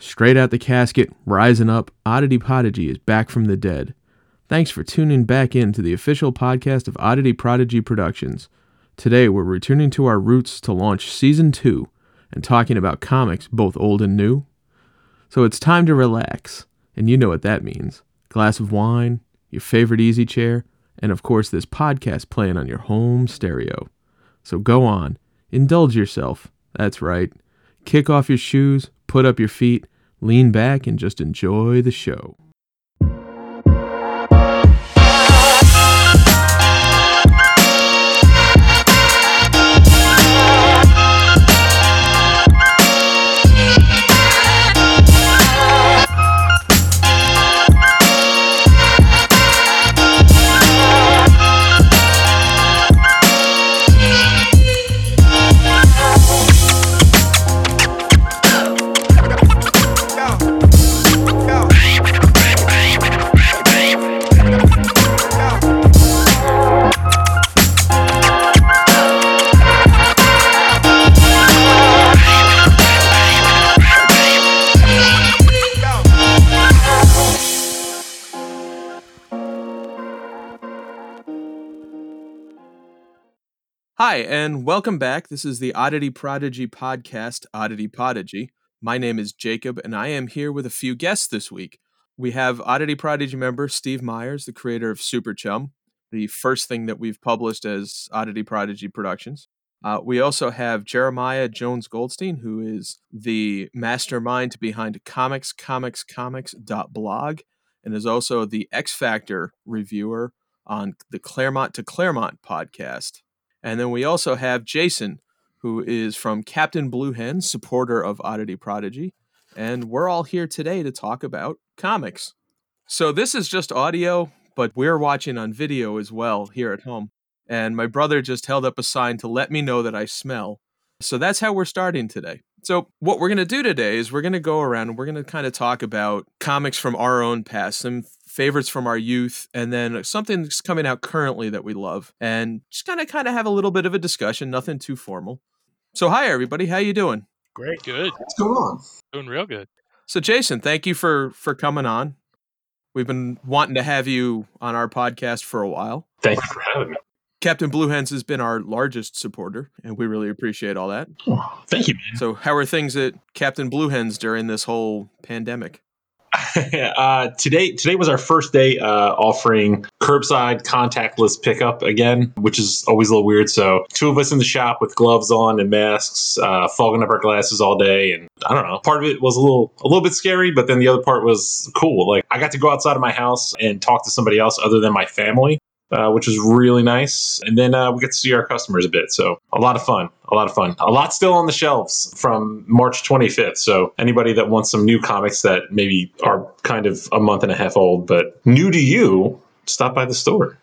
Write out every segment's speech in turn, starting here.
Straight out the casket, rising up, Oddity Prodigy is back from the dead. Thanks for tuning back in to the official podcast of Oddity Prodigy Productions. Today, we're returning to our roots to launch Season 2 and talking about comics, both old and new. So it's time to relax, and you know what that means glass of wine, your favorite easy chair, and of course, this podcast playing on your home stereo. So go on, indulge yourself. That's right. Kick off your shoes, put up your feet, lean back, and just enjoy the show. Hi, and welcome back. This is the Oddity Prodigy podcast, Oddity Prodigy. My name is Jacob, and I am here with a few guests this week. We have Oddity Prodigy member Steve Myers, the creator of Super Chum, the first thing that we've published as Oddity Prodigy Productions. Uh, we also have Jeremiah Jones Goldstein, who is the mastermind behind Comics, Comics, and is also the X Factor reviewer on the Claremont to Claremont podcast. And then we also have Jason, who is from Captain Blue Hen, supporter of Oddity Prodigy. And we're all here today to talk about comics. So this is just audio, but we're watching on video as well here at home. And my brother just held up a sign to let me know that I smell. So that's how we're starting today. So, what we're going to do today is we're going to go around and we're going to kind of talk about comics from our own past, some favorites from our youth, and then something that's coming out currently that we love, and just kind of kind of have a little bit of a discussion. Nothing too formal. So, hi everybody, how you doing? Great, good, What's going on? doing real good. So, Jason, thank you for for coming on. We've been wanting to have you on our podcast for a while. Thank you for having me. Captain Blue Hens has been our largest supporter, and we really appreciate all that. Oh, thank you, man. So, how are things at Captain Blue Hens during this whole pandemic? uh, today, today was our first day uh, offering curbside contactless pickup again, which is always a little weird. So, two of us in the shop with gloves on and masks, uh, fogging up our glasses all day, and I don't know. Part of it was a little, a little bit scary, but then the other part was cool. Like I got to go outside of my house and talk to somebody else other than my family. Uh, which was really nice. And then uh, we get to see our customers a bit. So a lot of fun. A lot of fun. A lot still on the shelves from March 25th. So anybody that wants some new comics that maybe are kind of a month and a half old, but new to you, stop by the store.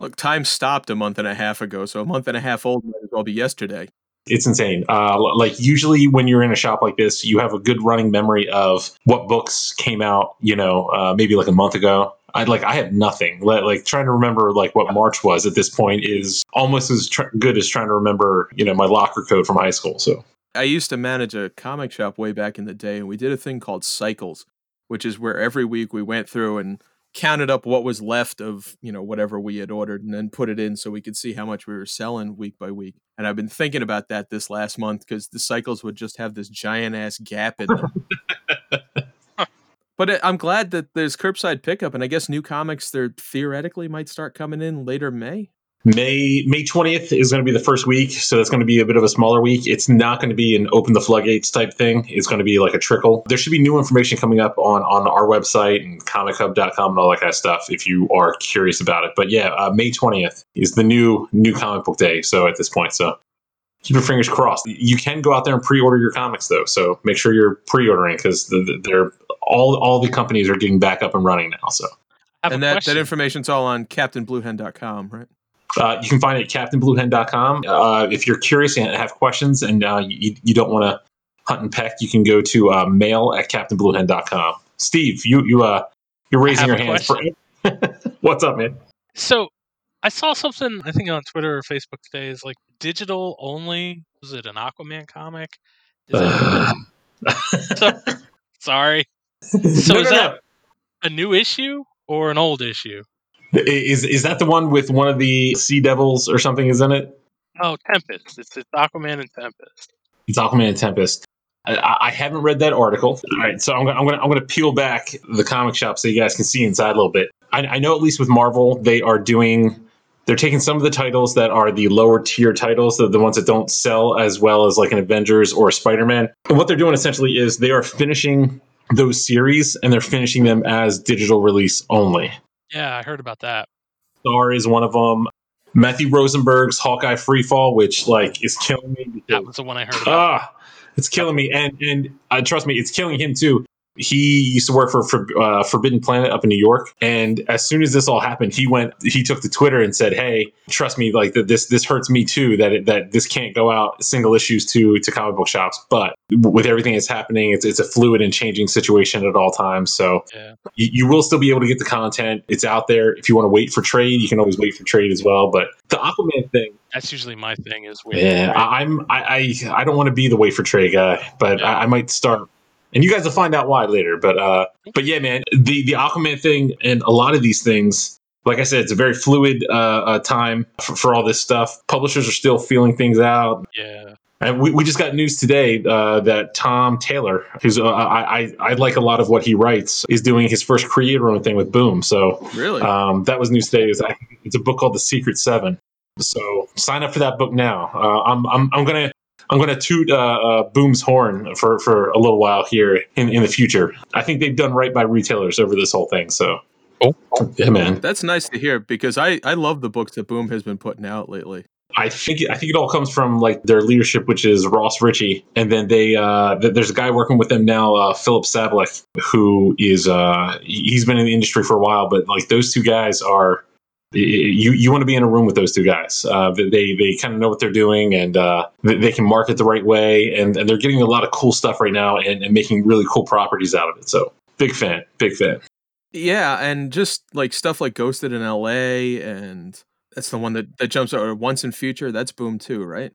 Look, time stopped a month and a half ago, so a month and a half old might as well be yesterday. It's insane. Uh, like usually when you're in a shop like this, you have a good running memory of what books came out. You know, uh, maybe like a month ago. I like I had nothing. Like, like trying to remember like what March was at this point is almost as tr- good as trying to remember you know my locker code from high school. So I used to manage a comic shop way back in the day, and we did a thing called Cycles, which is where every week we went through and counted up what was left of you know whatever we had ordered, and then put it in so we could see how much we were selling week by week. And I've been thinking about that this last month because the cycles would just have this giant ass gap in them. But I'm glad that there's curbside pickup, and I guess new comics there theoretically might start coming in later May. May May twentieth is going to be the first week, so that's going to be a bit of a smaller week. It's not going to be an open the floodgates type thing. It's going to be like a trickle. There should be new information coming up on on our website and comichub.com and all that kind of stuff if you are curious about it. But yeah, uh, May twentieth is the new new comic book day. So at this point, so keep your fingers crossed. You can go out there and pre-order your comics though, so make sure you're pre-ordering because the, the, they're all all the companies are getting back up and running now. So and that, question. that information's all on CaptainBlueHen.com, right? Uh, you can find it at captainbluehen.com. Uh, if you're curious and have questions and uh, you, you don't want to hunt and peck, you can go to uh, mail at captainbluehen.com. Steve, you you uh you're raising your hand. For, what's up, man? so I saw something I think on Twitter or Facebook today is like digital only. Was it an Aquaman comic? Is it- so Sorry. So No, is no, that a new issue or an old issue? Is is that the one with one of the Sea Devils or something? Is in it? Oh, Tempest. It's, it's Aquaman and Tempest. It's Aquaman and Tempest. I- I, haven't read that article. All right, so I'm gonna, I'm gonna I'm gonna peel back the comic shop so you guys can see inside a little bit. I, I know at least with Marvel, they are doing they're taking some of the titles that are the lower tier titles, the, the ones that don't sell as well as like an Avengers or a Spider Man. And what they're doing essentially is they are finishing those series and they're finishing them as digital release only. Yeah, I heard about that. Star is one of them. Matthew Rosenberg's Hawkeye Freefall, which like is killing me. because- That was the one I heard about. Ah, it's killing me, and and uh, trust me, it's killing him too. He used to work for, for uh, Forbidden Planet up in New York, and as soon as this all happened, he went. He took to Twitter and said, "Hey, trust me, like that. This this hurts me too. That it, that this can't go out single issues to to comic book shops. But with everything that's happening, it's it's a fluid and changing situation at all times. So Yeah. you, you will still be able to get the content. It's out there. If you want to wait for trade, you can always wait for trade as well. But the Aquaman thing, That's usually my thing. Is waiting yeah. I, I'm I, I I don't want to be the wait for trade guy, but Yeah. I, I might start. And you guys will find out why later. But uh, but yeah, man, the the Aquaman thing and a lot of these things. Like I said, it's a very fluid uh, uh, time for, for all this stuff. Publishers are still feeling things out. yeah. And we, we just got news today uh, that Tom Taylor, who's uh, I, I I like a lot of what he writes, is doing his first creator own thing with Boom. So Really? um, that was news today. It's, it's a book called The Secret Seven. So sign up for that book now. Uh, I'm, I'm I'm gonna I'm gonna toot uh, uh, Boom's horn for for a little while here in in the future. I think they've done right by retailers over this whole thing. So Oh. yeah, man. That's nice to hear because I, I love the books that Boom has been putting out lately. I think I think it all comes from like their leadership, which is Ross Richie, and then they uh, th- there's a guy working with them now, uh, Filip Sablik, who is uh, he's been in the industry for a while, but like those two guys are you you want to be in a room with those two guys. Uh, they they kind of know what they're doing, and uh, they, can market the right way, and, and they're getting a lot of cool stuff right now, and, and making really cool properties out of it. So big fan, big fan. Yeah, and just like stuff like Ghosted in LA and that's the one that, that jumps out or Once in Future, that's Boom too, right?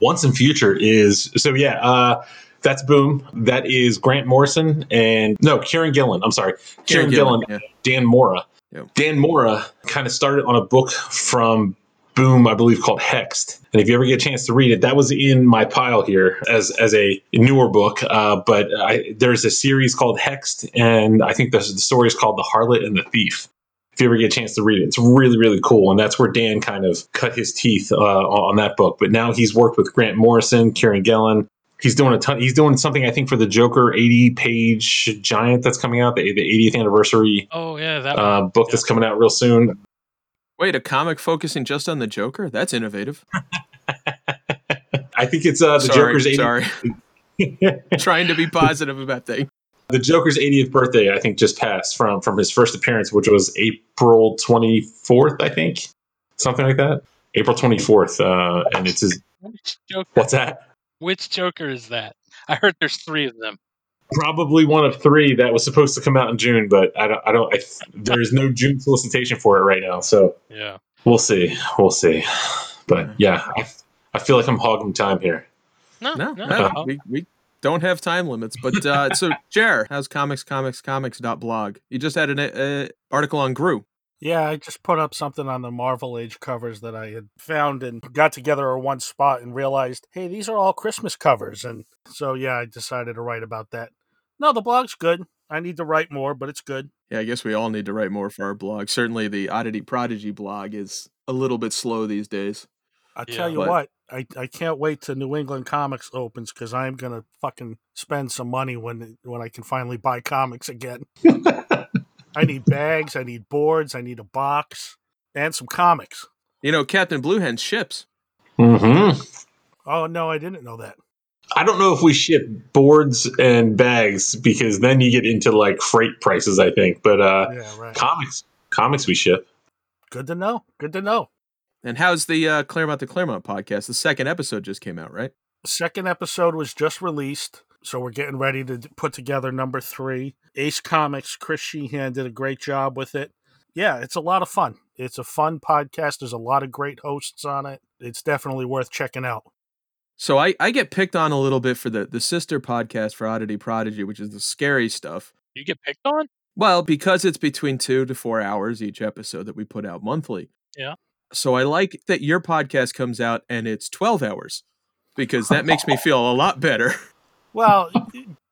Once in Future is so yeah. Uh, that's Boom. That is Grant Morrison and no Kieron Gillen. I'm sorry, Kieron, Gillen, yeah. Dan Mora. Yep. Dan Mora kind of started on a book from Boom, I believe, called Hexed. And if you ever get a chance to read it, that was in my pile here as as a newer book. Uh, but I, there's a series called Hexed, and I think the, the story is called The Harlot and the Thief. If you ever get a chance to read it, it's really, really cool. And that's where Dan kind of cut his teeth uh, on that book. But now he's worked with Grant Morrison, Kieron Gillen. He's doing a ton. He's doing something I think for the Joker 80 page giant that's coming out, the, the 80th anniversary Oh yeah, that uh, one. book that's coming out real soon. Wait, a comic focusing just on the Joker? That's innovative. I think it's uh, the sorry, Joker's 80th. sorry. Trying to be positive about things. the Joker's 80th birthday, I think, just passed from from his first appearance, which was April 24th, I think, something like that. April 24th, uh, and it's his. What's that? Which Joker is that? I heard there's three of them. Probably one of three that was supposed to come out in June, but I don't. I don't. I, there's no June solicitation for it right now, so Yeah. we'll see. We'll see. But yeah, I, I feel like I'm hogging time here. No, No, no. no, no. we, we don't have time limits. But uh, so, Jer, how's comics, comics, comics. Blog. You just had an uh, article on Gru. Yeah, I just put up something on the Marvel Age covers that I had found and got together in one spot and realized, hey, these are all Christmas covers. And so, yeah, I decided to write about that. No, the blog's good. I need to write more, but it's good. Yeah, I guess we all need to write more for our blog. Certainly, the Oddity Prodigy blog is a little bit slow these days. I Yeah. tell you But- what, I, I can't wait till New England Comics opens because I'm gonna fucking spend some money when when I can finally buy comics again. I need bags, I need boards, I need a box, and some comics. You know, Captain Blue Hen ships. hmm Oh no, I didn't know that. I don't know if we ship boards and bags because then you get into like freight prices. I think, but uh, Yeah, right. comics, comics we ship. Good to know. Good to know. And how's the uh, Claremont to Claremont podcast? The second episode just came out, right? Second episode was just released, so we're getting ready to put together number three. Ace Comics, Chris Sheehan did a great job with it. Yeah, it's a lot of fun. It's a fun podcast. There's a lot of great hosts on it. It's definitely worth checking out. So I, I get picked on a little bit for the the sister podcast for Oddity Prodigy, which is the scary stuff. You get picked on? Well, because it's between two to four hours each episode that we put out monthly. Yeah. So I like that your podcast comes out and it's 12 hours because that makes me feel a lot better. Well,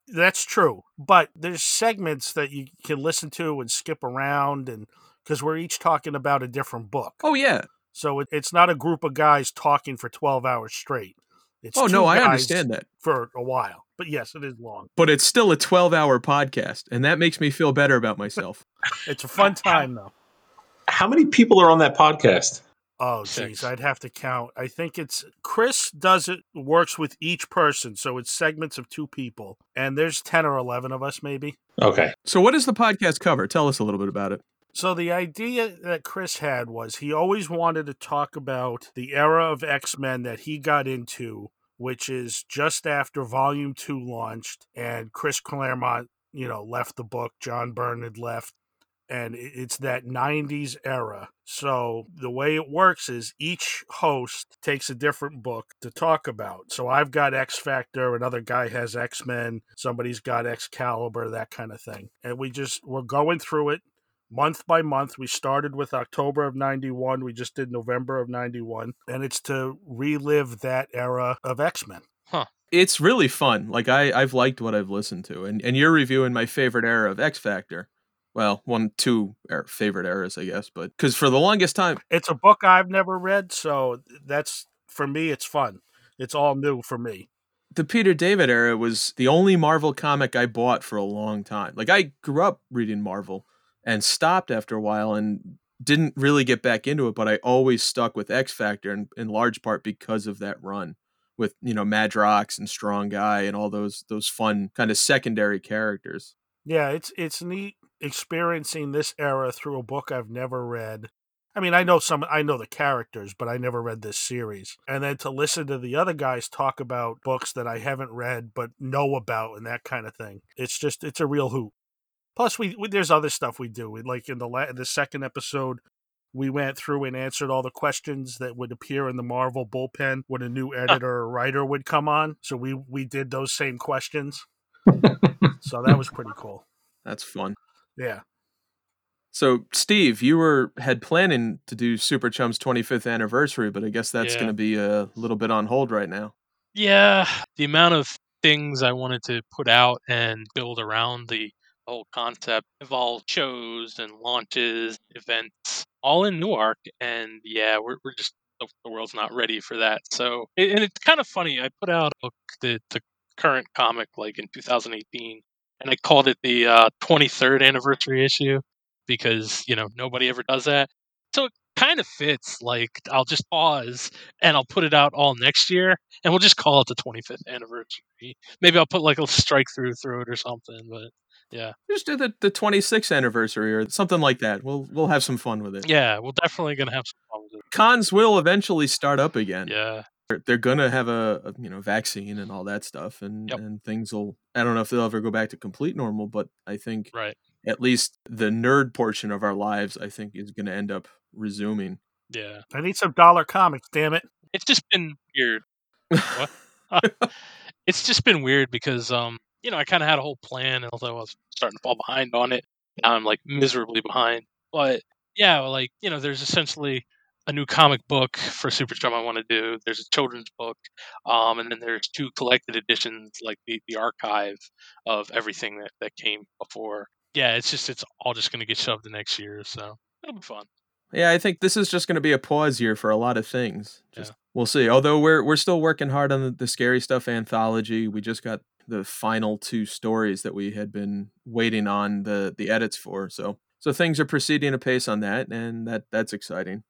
that's true, but there's segments that you can listen to and skip around, and because we're each talking about a different book, Oh, yeah. so it, it's not a group of guys talking for twelve hours straight. It's Oh, two no, I understand that. for a while, but yes, it is long. But it's still a 12 hour podcast. And that makes me feel better about myself. It's a fun time though. How many people are on that podcast? Oh, Six. geez, I'd have to count. I think it's Chris does it works with each person, so it's segments of two people, and there's ten or eleven of us, maybe. Okay. So, what does the podcast cover? Tell us a little bit about it. So the idea that Chris had was he always wanted to talk about the era of X-Men that he got into, which is just after Volume 2 launched and Chris Claremont, you know, left the book, John Byrne had left and it's that 90s era. So the way it works is each host takes a different book to talk about. So I've got X Factor, another guy has X Men, somebody's got Excalibur, that kind of thing. And we just we're going through it month by month. We started with October of 91, we just did November of 91, and it's to relive that era of X-Men. Huh it's really fun. Like, I, I've liked what I've listened to. And, and you're reviewing my favorite era of X Factor. Well, one, two er, favorite eras, I guess. But because for the longest time, It's a book I've never read, so that's for me it's fun. It's all new for me. the Peter David era was the only Marvel comic I bought for a long time. Like I grew up reading Marvel and stopped after a while and didn't really get back into it, but I always stuck with X Factor in, in large part because of that run with, you know, Madrox and Strong Guy and all those those fun kind of secondary characters. Yeah, it's it's neat experiencing this era through a book I've never read. I mean, I know some I know the characters, but I never read this series. And then to listen to the other guys talk about books that I haven't read but know about and that kind of thing. It's just it's a real hoot. Plus we, we there's other stuff we do. We, like in the la- the second episode we went through and answered all the questions that would appear in the Marvel bullpen when a new editor or writer would come on. So we we did those same questions. so that was pretty cool. That's fun. Yeah. So, Steve, you were had planning to do Super Chum's 25th anniversary, but I guess that's Yeah. going to be a little bit on hold right now. Yeah, the amount of things I wanted to put out and build around the whole concept involved shows and launches, events, all in Newark, and yeah, we're we're just the, the world's not ready for that. So, and and it's kind of funny. I put out a book, the the current comic like in 2018, and I called it the uh, 23rd anniversary issue because you know nobody ever does that. So it kind of fits. Like I'll just pause and I'll put it out all next year, and we'll just call it the 25th anniversary. Maybe I'll put like a strike through through it or something. But yeah, Just do the, the 26th anniversary or something like that. We'll we'll have some fun with it. yeah, we're definitely gonna have some fun with Cons will eventually start up again. Yeah, They're, they're gonna have a, a you know vaccine and all that stuff, and Yep. and things will. I don't know if they'll ever go back to complete normal, but I think right. at least the nerd portion of our lives, I think, is going to end up resuming. Yeah, I need some dollar comics, damn it. it's just been weird. it's just been weird because um you know I kind of had a whole plan, and although I was starting to fall behind on it, now I'm like miserably behind. But yeah, like you know, there's essentially a new comic book for Super Chum I want to do. There's a children's book, um, and then there's two collected editions, like the the archive of everything that that came before. Yeah, it's just it's all just going to get shoved the next year, so it'll be fun. Yeah, I think this is just going to be a pause year for a lot of things. Just we'll see. Although we're we're still working hard on the, the scary stuff anthology. We just got the final two stories that we had been waiting on the the edits for. So so things are proceeding apace on that, and that that's exciting.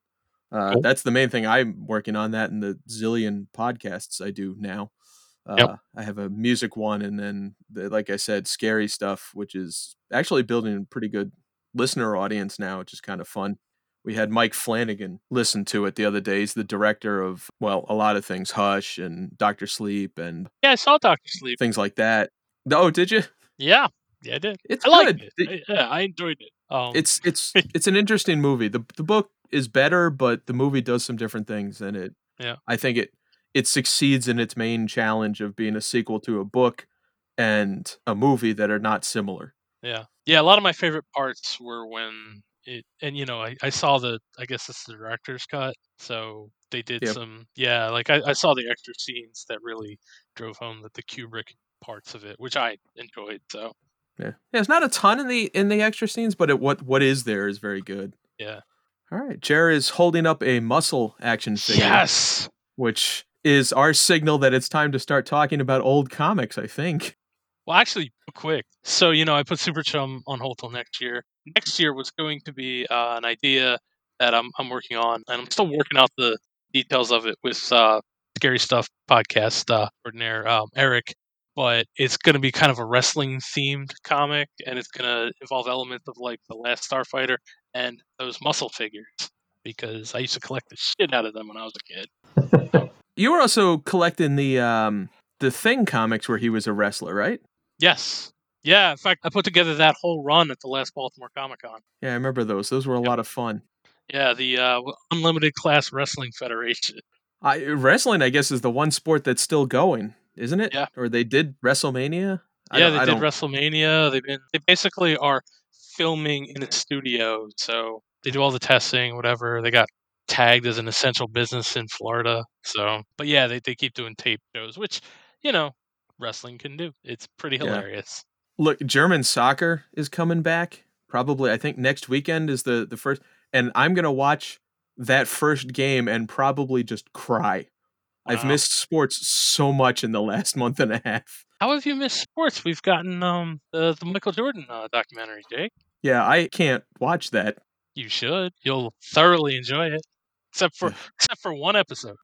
Uh, Cool. That's the main thing I'm working on. That and the zillion podcasts I do now. Uh, Yep. I have a music one, and then the, like I said, scary stuff, which is actually building a pretty good listener audience now, which is kind of fun. We had Mike Flanagan listen to it the other day. He's the director of, well, a lot of things, Hush and Doctor Sleep and Yeah, I saw Doctor Sleep. things like that. Oh, did you? Yeah, yeah, I did. It's I liked good. it. I- yeah, I enjoyed it. Um, It's it's it's an interesting movie. The the book is better, but the movie does some different things and it Yeah. I think it it succeeds in its main challenge of being a sequel to a book and a movie that are not similar. Yeah. Yeah, a lot of my favorite parts were when it and you know, I, I saw the I guess it's the director's cut. So they did Yep. some yeah, like I, I saw the extra scenes that really drove home the, the Kubrick parts of it, which I enjoyed. So Yeah. yeah, it's not a ton in the in the extra scenes, but it, what what is there is very good. yeah. All right, Jer is holding up a muscle action figure, Yes. which is our signal that it's time to start talking about old comics. I think. Well, actually, quick. So, you know, I put Super Chum on hold till next year. Next year was going to be uh, an idea that I'm I'm working on, and I'm still working out the details of it with uh, Scary Stuff podcast uh, ordinaire um, Eric. But it's going to be kind of a wrestling themed comic, and it's going to involve elements of like the Last Starfighter and those muscle figures because I used to collect the shit out of them when I was a kid. You were also collecting the um the Thing comics where he was a wrestler, right? Yes. Yeah, in fact, I put together that whole run at the last Baltimore Comic Con. Yeah, I remember those. Those were a Yep. lot of fun. Yeah, the uh, Unlimited Class Wrestling Federation. I, wrestling, I guess, is the one sport that's still going, isn't it? Yeah. Or they did WrestleMania. I yeah, they did WrestleMania. They've been they basically are filming in a studio, so they do all the testing, whatever. They got tagged as an essential business in Florida. So, but yeah, they they keep doing tape shows, which you know wrestling can do. It's pretty Yeah. hilarious. Look, German soccer is coming back. Probably, I think next weekend is the the first, and I'm gonna watch that first game and probably just cry. I've missed sports so much in the last month and a half. How have you missed sports? We've gotten um the the Michael Jordan uh, documentary, Jake. Yeah, I can't watch that. You should. You'll thoroughly enjoy it. Except for except for one episode.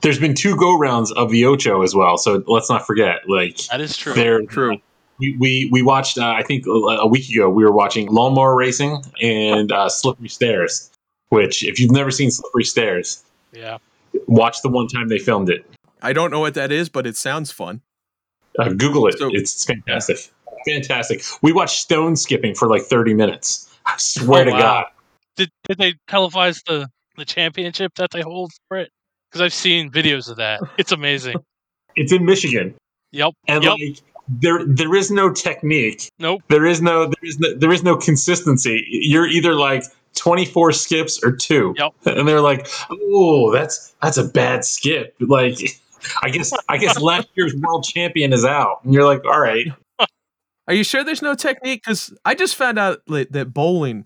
There's been two go rounds of the Ocho as well, so let's not forget. Like That is true. there, True. we, we we watched. Uh, I think a, a week ago we were watching Lawnmower Racing and uh, Slippery Stairs. Which, if you've never seen Slippery Stairs, Yeah. watch the one time they filmed it. I don't know what that is, but it sounds fun. Uh, Google it. So- it's fantastic. Fantastic. We watched stone skipping for like 30 minutes. I swear Oh, to wow. God. Did did they televise the the championship that they hold for it? Because I've seen videos of that. It's amazing. It's in Michigan. Yep. And Yep. like there there is no technique. Nope. There is no there is no there is no consistency. You're either like 24 skips or two. Yep. And they're like, "Oh, that's that's a bad skip." Like I guess I guess last year's world champion is out. And you're like, "All right." Are you sure there's no technique? Because I just found out li- that bowling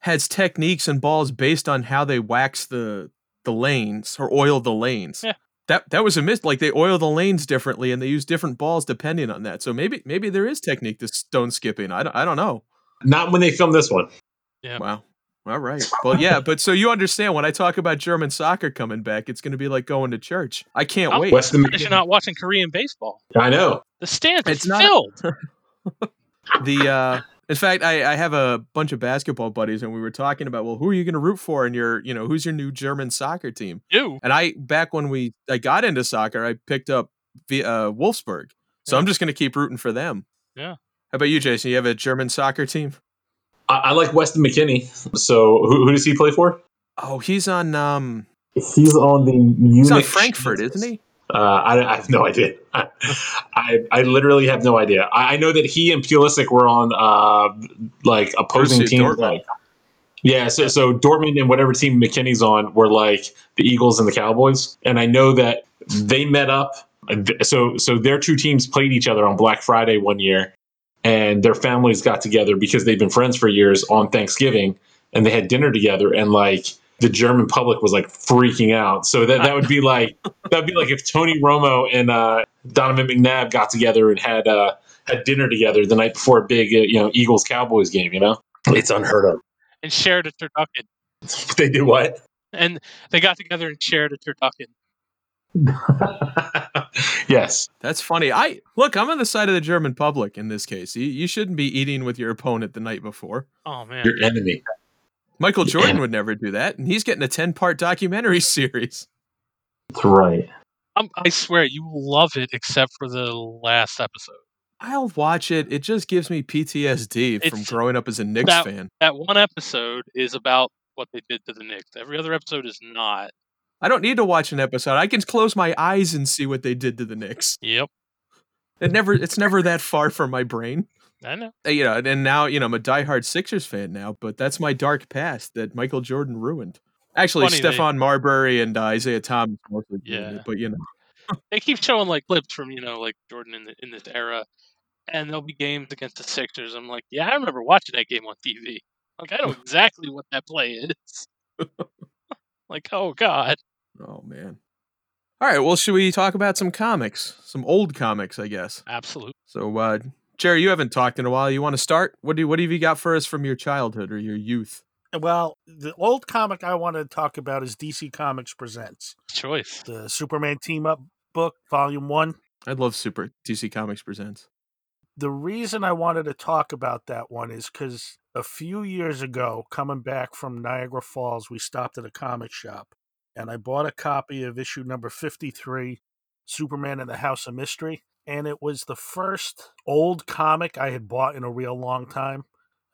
has techniques and balls based on how they wax the the lanes or oil the lanes. Yeah. That that was a miss. Like they oil the lanes differently and they use different balls depending on that. So maybe maybe there is technique to stone skipping. I don't, I don't know. Not when they filmed this one. Yeah. Wow. All right. Well, yeah, but so you understand when I talk about German soccer coming back, it's going to be like going to church. I can't Oh, wait. Weston Because you're not watching Korean baseball. I know. The stands are It's not- filled. the uh in fact I, I have a bunch of basketball buddies and we were talking about well who are you going to root for in your you know who's your new german soccer team You. and i back when we i got into soccer i picked up the uh wolfsburg so Yeah. i'm just going to keep rooting for them Yeah. how about you jason you have a german soccer team I, I like Weston McKennie. So who, who does he play for? oh he's on um He's on the he's on Munich frankfurt isn't he Uh, I, I have no idea. I, I, literally have no idea. I, I know that he and Pulisic were on uh, like opposing teams. Dortmund. Like, yeah, so so Dortmund and whatever team McKennie's on were like the Eagles and the Cowboys, and I know that they met up. So so their two teams played each other on Black Friday one year, and their families got together because they've been friends for years on Thanksgiving, and they had dinner together, and like the German public was like freaking out. So that that would be like that'd be like if Tony Romo and uh, Donovan McNabb got together and had uh, had dinner together the night before a big uh, you know Eagles Cowboys game. You know, it's unheard of. And shared a turducken. they did what? And they got together and shared a turducken. yes, that's funny i look i'm on the side of the german public in this case you, you shouldn't be eating with your opponent the night before Oh man. your enemy. Michael Yeah. jordan would never do that and he's getting a 10 part documentary series That's right. I'm, I swear you will love it except for the last episode. I'll watch it. It just gives me PTSD from growing up as a Knicks that- fan. That one episode is about what they did to the Knicks. Every other episode is not. I don't need to watch an episode. I can close my eyes and see what they did to the Knicks. Yep, It never it's never that far from my brain. I know. Uh, You know, and now, you know, I'm a diehard Sixers fan now, but that's my dark past that Michael Jordan ruined. Actually, Funny they- Marbury and uh, Isiah Thomas mostly Yeah. it, but you know. They keep showing like clips from you know like Jordan in the, in this era, and there'll be games against the Sixers. I'm like, yeah, I remember watching that game on TV. Like, I know exactly what that play is. like, oh god, Oh man. All right, well, should we talk about some comics? Some old comics, I guess. Absolutely. So, uh, Jerry, you haven't talked in a while. You want to start? What do you, what have you got for us from your childhood or your youth? Well, the old comic I want to talk about is DC Comics Presents choice. the Superman Team Up book, Volume One. I love Super DC Comics Presents. The reason I wanted to talk about that one is because a few years ago, coming back from Niagara Falls, we stopped at a comic shop and I bought a copy of issue number 53, Superman and the House of Mystery. And it was the first old comic I had bought in a real long time.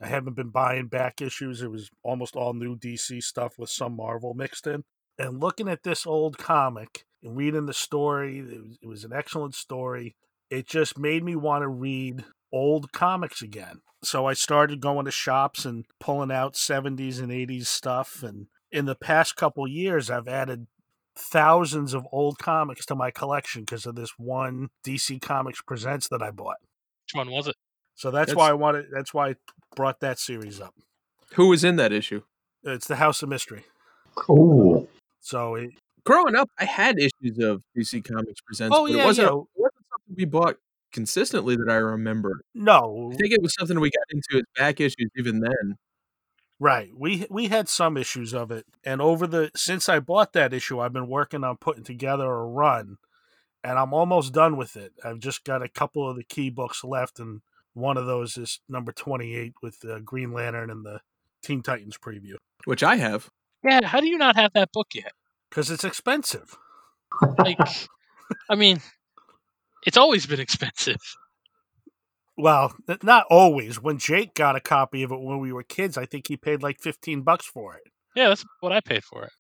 I haven't been buying back issues. It was almost all new DC stuff with some Marvel mixed in. And looking at this old comic and reading the story, it was, it was an excellent story it just made me want to read old comics again. So I started going to shops and pulling out 70s and 80s stuff. And in the past couple years, I've added thousands of old comics to my collection because of this one DC Comics Presents that I bought. Which one was it? So that's, That's- why I wanted. That's why I brought that series up. Who was in that issue? It's the House of Mystery. Ooh. So it, Growing up, I had issues of DC Comics Presents, Oh, but yeah, it wasn't, yeah. it wasn't something we bought consistently that I remember. no, I think it was something we got into as back issues even then. Right. We we had some issues of it, and over the since I bought that issue, I've been working on putting together a run, and I'm almost done with it. I've just got a couple of the key books left, and one of those is number 28 with the Green Lantern and the Teen Titans preview Which I have. Yeah, how do you not have that book yet? because it's expensive. Like, I mean, it's always been expensive. Well, not always. When Jake got a copy of it when we were kids, I think he paid like 15 bucks for it. Yeah, that's what I paid for it.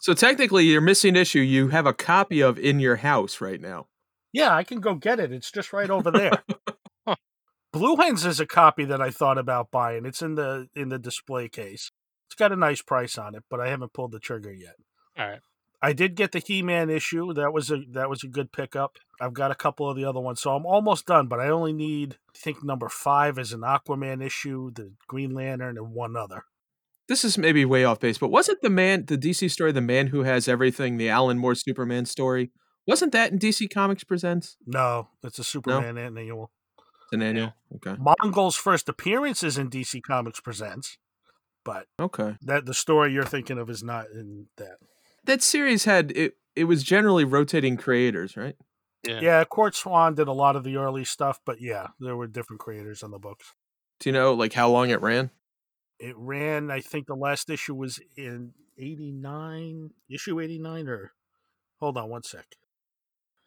So technically, your missing issue you have a copy of in your house right now. Yeah, I can go get it. It's just right over there. Huh. Blue Hens is a copy that I thought about buying. It's in the in the display case. It's got a nice price on it, but I haven't pulled the trigger yet. All right. I did get the He-Man issue. That was a that was a good pickup. I've got a couple of the other ones, so I'm almost done. But I only need, I think, number five is an Aquaman issue, the Green Lantern, and one other. This is maybe way off base, but wasn't the man, the DC story, the man who has everything, the Alan Moore Superman story? Wasn't that in DC Comics Presents? No, it's a Superman annual. It's an annual. Okay. Mongul's first appearance is in DC Comics Presents, but Okay. that the story you're thinking of is not in that. That series had it. It was generally rotating creators, right? Yeah. Yeah, Curt Swan did a lot of the early stuff, but yeah, there were different creators on the books. Do you know like how long it ran? It ran, I think the last issue was in 89, issue 89, or hold on one sec.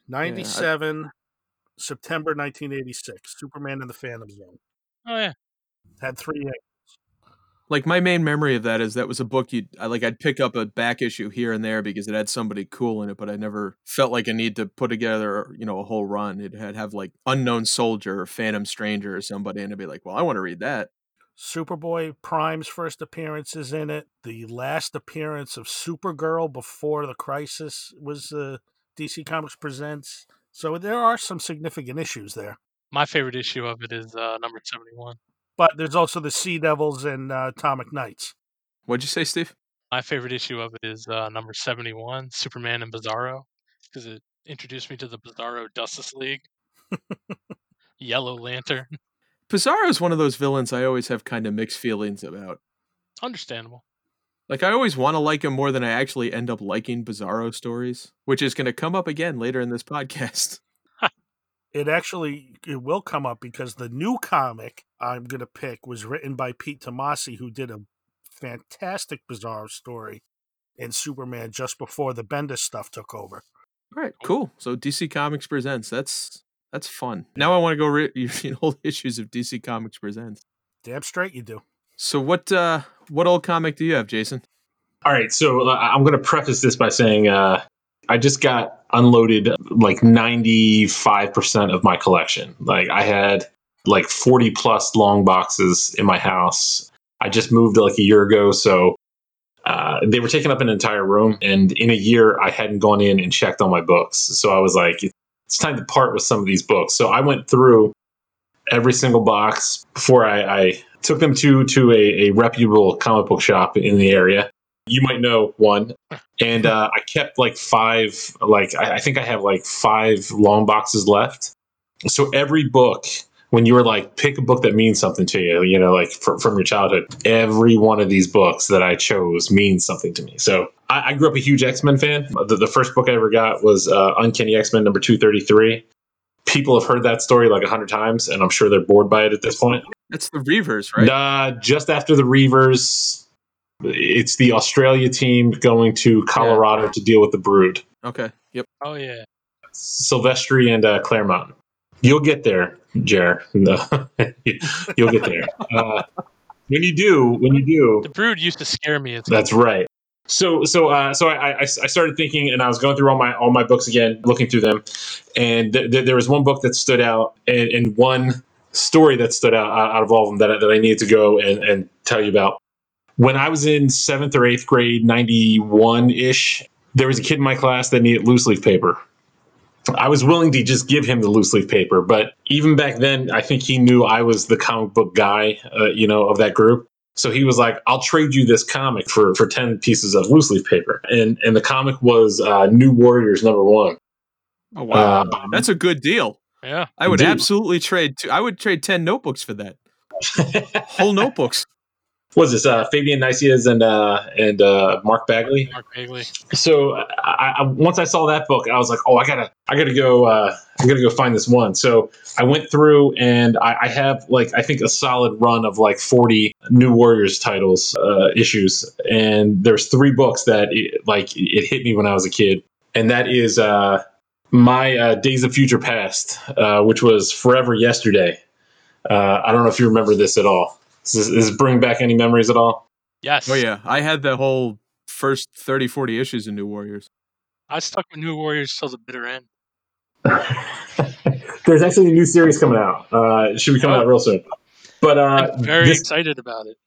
97, September 1986, Superman in the Phantom Zone. Oh yeah. Had three Like my main memory of that is that was a book you I like I'd pick up a back issue here and there because it had somebody cool in it, but I never felt like a need to put together, you know, a whole run. It had have like Unknown Soldier or Phantom Stranger or somebody and I'd be like, Well, I want to read that. Superboy Prime's first appearance is in it. The last appearance of Supergirl before the crisis was uh, DC Comics Presents. So there are some significant issues there. My favorite issue of it is uh, number seventy-one. But there's also the Sea Devils and uh, Atomic Knights. What'd you say, Steve? My favorite issue of it is uh, number seventy-one, Superman and Bizarro, because it introduced me to the Bizarro Justice League. Yellow Lantern. Bizarro is one of those villains I always have kind of mixed feelings about. Understandable. Like I always want to like him more than I actually end up liking Bizarro stories, which is going to come up again later in this podcast. It actually it will come up because the new comic I'm going to pick was written by Pete Tomasi, who did a fantastic bizarre story in Superman just before the Bendis stuff took over. All right, cool. So DC Comics presents. That's that's fun. Now I want to go read read old issues of DC Comics presents. Damn straight you do. So what uh what old comic do you have, Jason? All right, so uh, I'm going to preface this by saying uh, I just got unloaded like 95% of my collection. Like I had like 40 plus long boxes in my house. I just moved like a year ago, so uh, they were taking up an entire room. And in a year, I hadn't gone in and checked on my books. So I was like, it's time to part with some of these books. So I went through every single box before I, I took them to to a, a reputable comic book shop in the area you might know one. And uh, I kept like five, like I, I think I have like five long boxes left. So every book, when you were like, pick a book that means something to you, you know, like fr- from your childhood, every one of these books that I chose means something to me. So I, I grew up a huge X Men fan. The, the, first book I ever got was uh, Uncanny X Men number 233. People have heard that story like a hundred times, and I'm sure they're bored by it at this point. That's the Reavers, right? Uh, just after the Reavers, it's the Australia team going to Colorado yeah. to deal with the Brood. Okay. Yep. Oh yeah. Silvestri and uh, Claremont. You'll get there, Jer. No. You'll get there. Uh, when you do, when you do, the Brood used to scare me. That's right. So, so, uh, so I, I, I, started thinking, and I was going through all my all my books again, looking through them, and th- th- there was one book that stood out, and, and one story that stood out out of all of them that, that I needed to go and, and tell you about when I was in seventh or eighth grade, 91 ish, there was a kid in my class that needed loose leaf paper. I was willing to just give him the loose leaf paper, but even back then, I think he knew I was the comic book guy, uh, you know, of that group. So he was like, "I'll trade you this comic for for ten pieces of loose leaf paper," and and the comic was uh, New Warriors number one. Oh wow, uh, that's a good deal. Yeah, I would Dude. absolutely trade. Two, I would trade ten notebooks for that. Whole notebooks was this uh, Fabian Nicieza and uh, and uh, Mark Bagley. Mark Bagley. So I, I, once I saw that book, I was like, oh, I gotta I gotta go uh, I gotta go find this one. So I went through and I, I have like I think a solid run of like forty New Warriors titles uh, issues, and there's three books that it, like it hit me when I was a kid, and that is uh, my uh, Days of Future Past, uh, which was forever yesterday. Uh, I don't know if you remember this at all. Does this, bring back any memories at all? Yes. Oh yeah, I had the whole first 30, 40 issues of New Warriors. I stuck with New Warriors till the bitter end. There's actually a new series coming out. Uh, should be coming oh. out real soon. But uh, I'm very this, excited about it.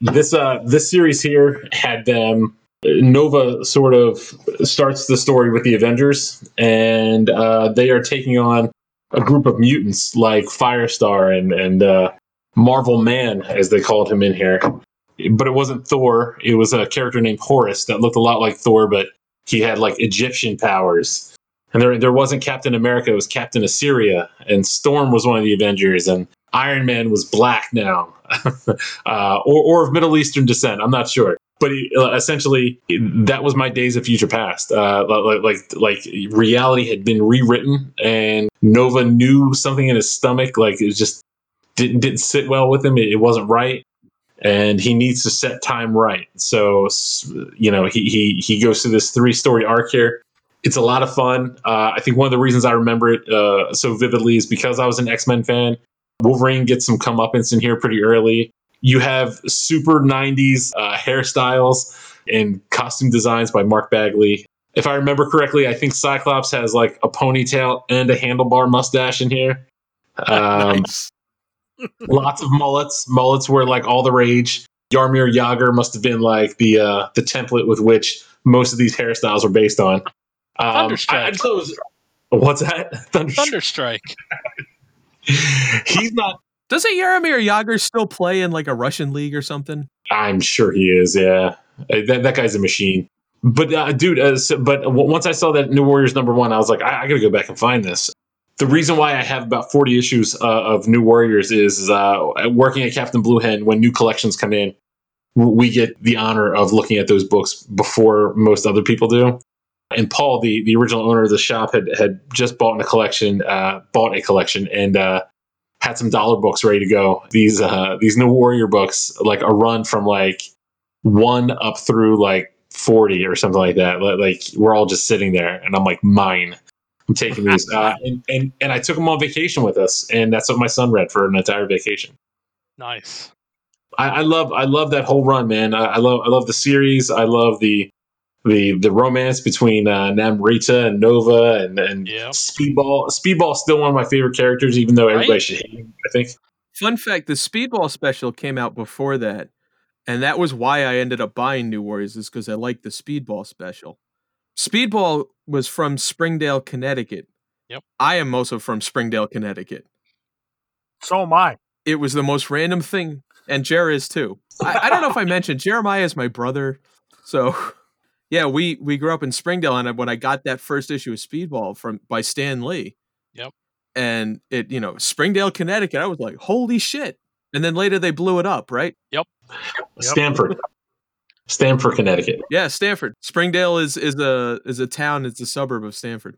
This uh, this series here had them. Nova sort of starts the story with the Avengers, and uh, they are taking on a group of mutants like Firestar and and uh, Marvel Man, as they called him in here. But it wasn't Thor. It was a character named Horus that looked a lot like Thor, but he had like Egyptian powers. And there, there wasn't Captain America. It was Captain Assyria, and Storm was one of the Avengers, and Iron Man was black now, uh, or, or of Middle Eastern descent. I'm not sure but he, uh, essentially that was my days of future past uh, like, like like reality had been rewritten and nova knew something in his stomach like it was just didn't didn't sit well with him. It, it wasn't right, and he needs to set time right. So you know he he he goes through this three story arc here. It's a lot of fun. Uh, I think one of the reasons I remember it uh, so vividly is because I was an X Men fan. Wolverine gets some comeuppance in here pretty early. You have super 90s uh, hairstyles and costume designs by Mark Bagley. If I remember correctly, I think Cyclops has like a ponytail and a handlebar mustache in here. Um, nice. Lots of mullets. Mullets were like all the rage. Jaromir Jagr must have been like the uh, the template with which most of these hairstyles were based on. Um, Thunderstrike. I, I was, what's that? Thunderstrike. He's not. Doesn't Jaromir Jagr still play in like a Russian league or something? I'm sure he is. Yeah, uh, that, that guy's a machine. But uh, dude, uh, so, but once I saw that New Warriors number one, I was like, I, I got to go back and find this the reason why I have about 40 issues uh, of New Warriors is uh, working at Captain Blue Hen when new collections come in, we get the honor of looking at those books before most other people do. And Paul, the, the original owner of the shop, had, had just bought a collection, uh, bought a collection, and uh, had some dollar books ready to go. These uh, these New Warrior books, like a run from like one up through like 40 or something like that. Like we're all just sitting there, and I'm like, mine taking these. Uh, and, and, and I took them on vacation with us, and that's what my son read for an entire vacation. Nice. I, I love I love that whole run, man. I, I love I love the series. I love the the the romance between uh, Namorita and Nova and and Yep. Speedball. Speedball's still one of my favorite characters, even though everybody Right? should hate him. I think. Fun fact: the Speedball special came out before that, and that was why I ended up buying New Warriors, is because I liked the Speedball special. Speedball was from Springdale, Connecticut. Yep. I am also from Springdale, Connecticut. So am I. It was the most random thing, and Jer is too. I, I don't know if I mentioned Jeremiah is my brother, so yeah, we we grew up in Springdale, and when I got that first issue of Speedball from by Stan Lee, Yep. and it you know Springdale, Connecticut, I was like, holy shit! And then later they blew it up, right? Yep. Stamford. Stamford, Connecticut. Yeah, Stamford. Springdale is is a is a town. It's a suburb of Stamford.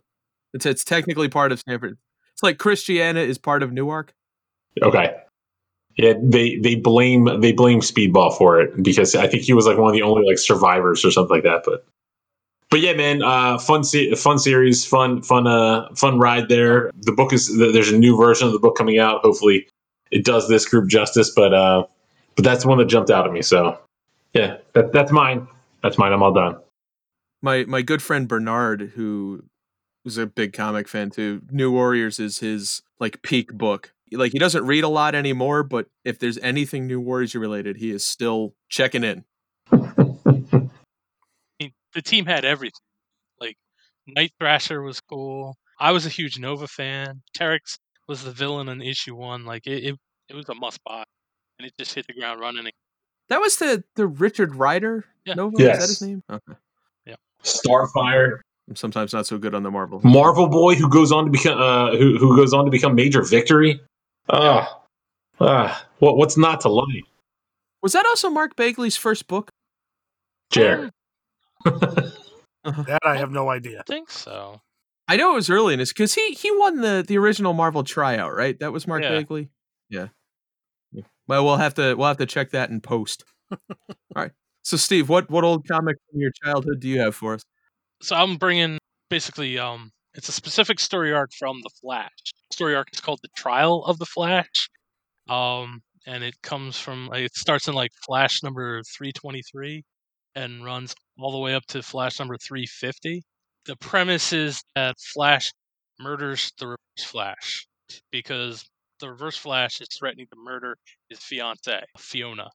It's it's technically part of Stamford. It's like Christiana is part of Newark. Okay. Yeah, they they blame they blame Speedball for it because I think he was like one of the only like survivors or something like that. But but yeah, man, uh, fun se- fun series, fun fun uh fun ride there. The book is there's a new version of the book coming out. Hopefully, it does this group justice. But uh, but that's the one that jumped out at me. So yeah, that that's mine. That's mine. I'm all done. My my good friend Bernard, who was a big comic fan too. New Warriors is his like peak book. Like he doesn't read a lot anymore, but if there's anything New Warriors related, he is still checking in. I mean, the team had everything. Like Night Thrasher was cool. I was a huge Nova fan. Terrax was the villain in issue one. Like it, it, it was a must buy, and it just hit the ground running. That was the the Richard Rider Yeah. Nova. Is that his name? Okay. Yeah. Starfire, I'm sometimes not so good on the Marvel. Marvel Boy, who goes on to become uh, who who goes on to become Major Victory. Ah, ah, what what's not to like, Was that also Mark Bagley's first book? Jer? That I have no idea. I think so. I know it was early in his because he he won the the original Marvel tryout, right? That was Mark Yeah. Bagley. Yeah. Well, we'll have to we'll have to check that in post. All right. So, Steve, what what old comic from your childhood do you have for us? So I'm bringing basically um it's a specific story arc from the Flash. Story arc is called the Trial of the Flash. Um and it comes from it starts in like Flash number 323 and runs all the way up to Flash number 350. The premise is that Flash murders the Reverse Flash because the Reverse Flash is threatening to murder his fiance, Fiona.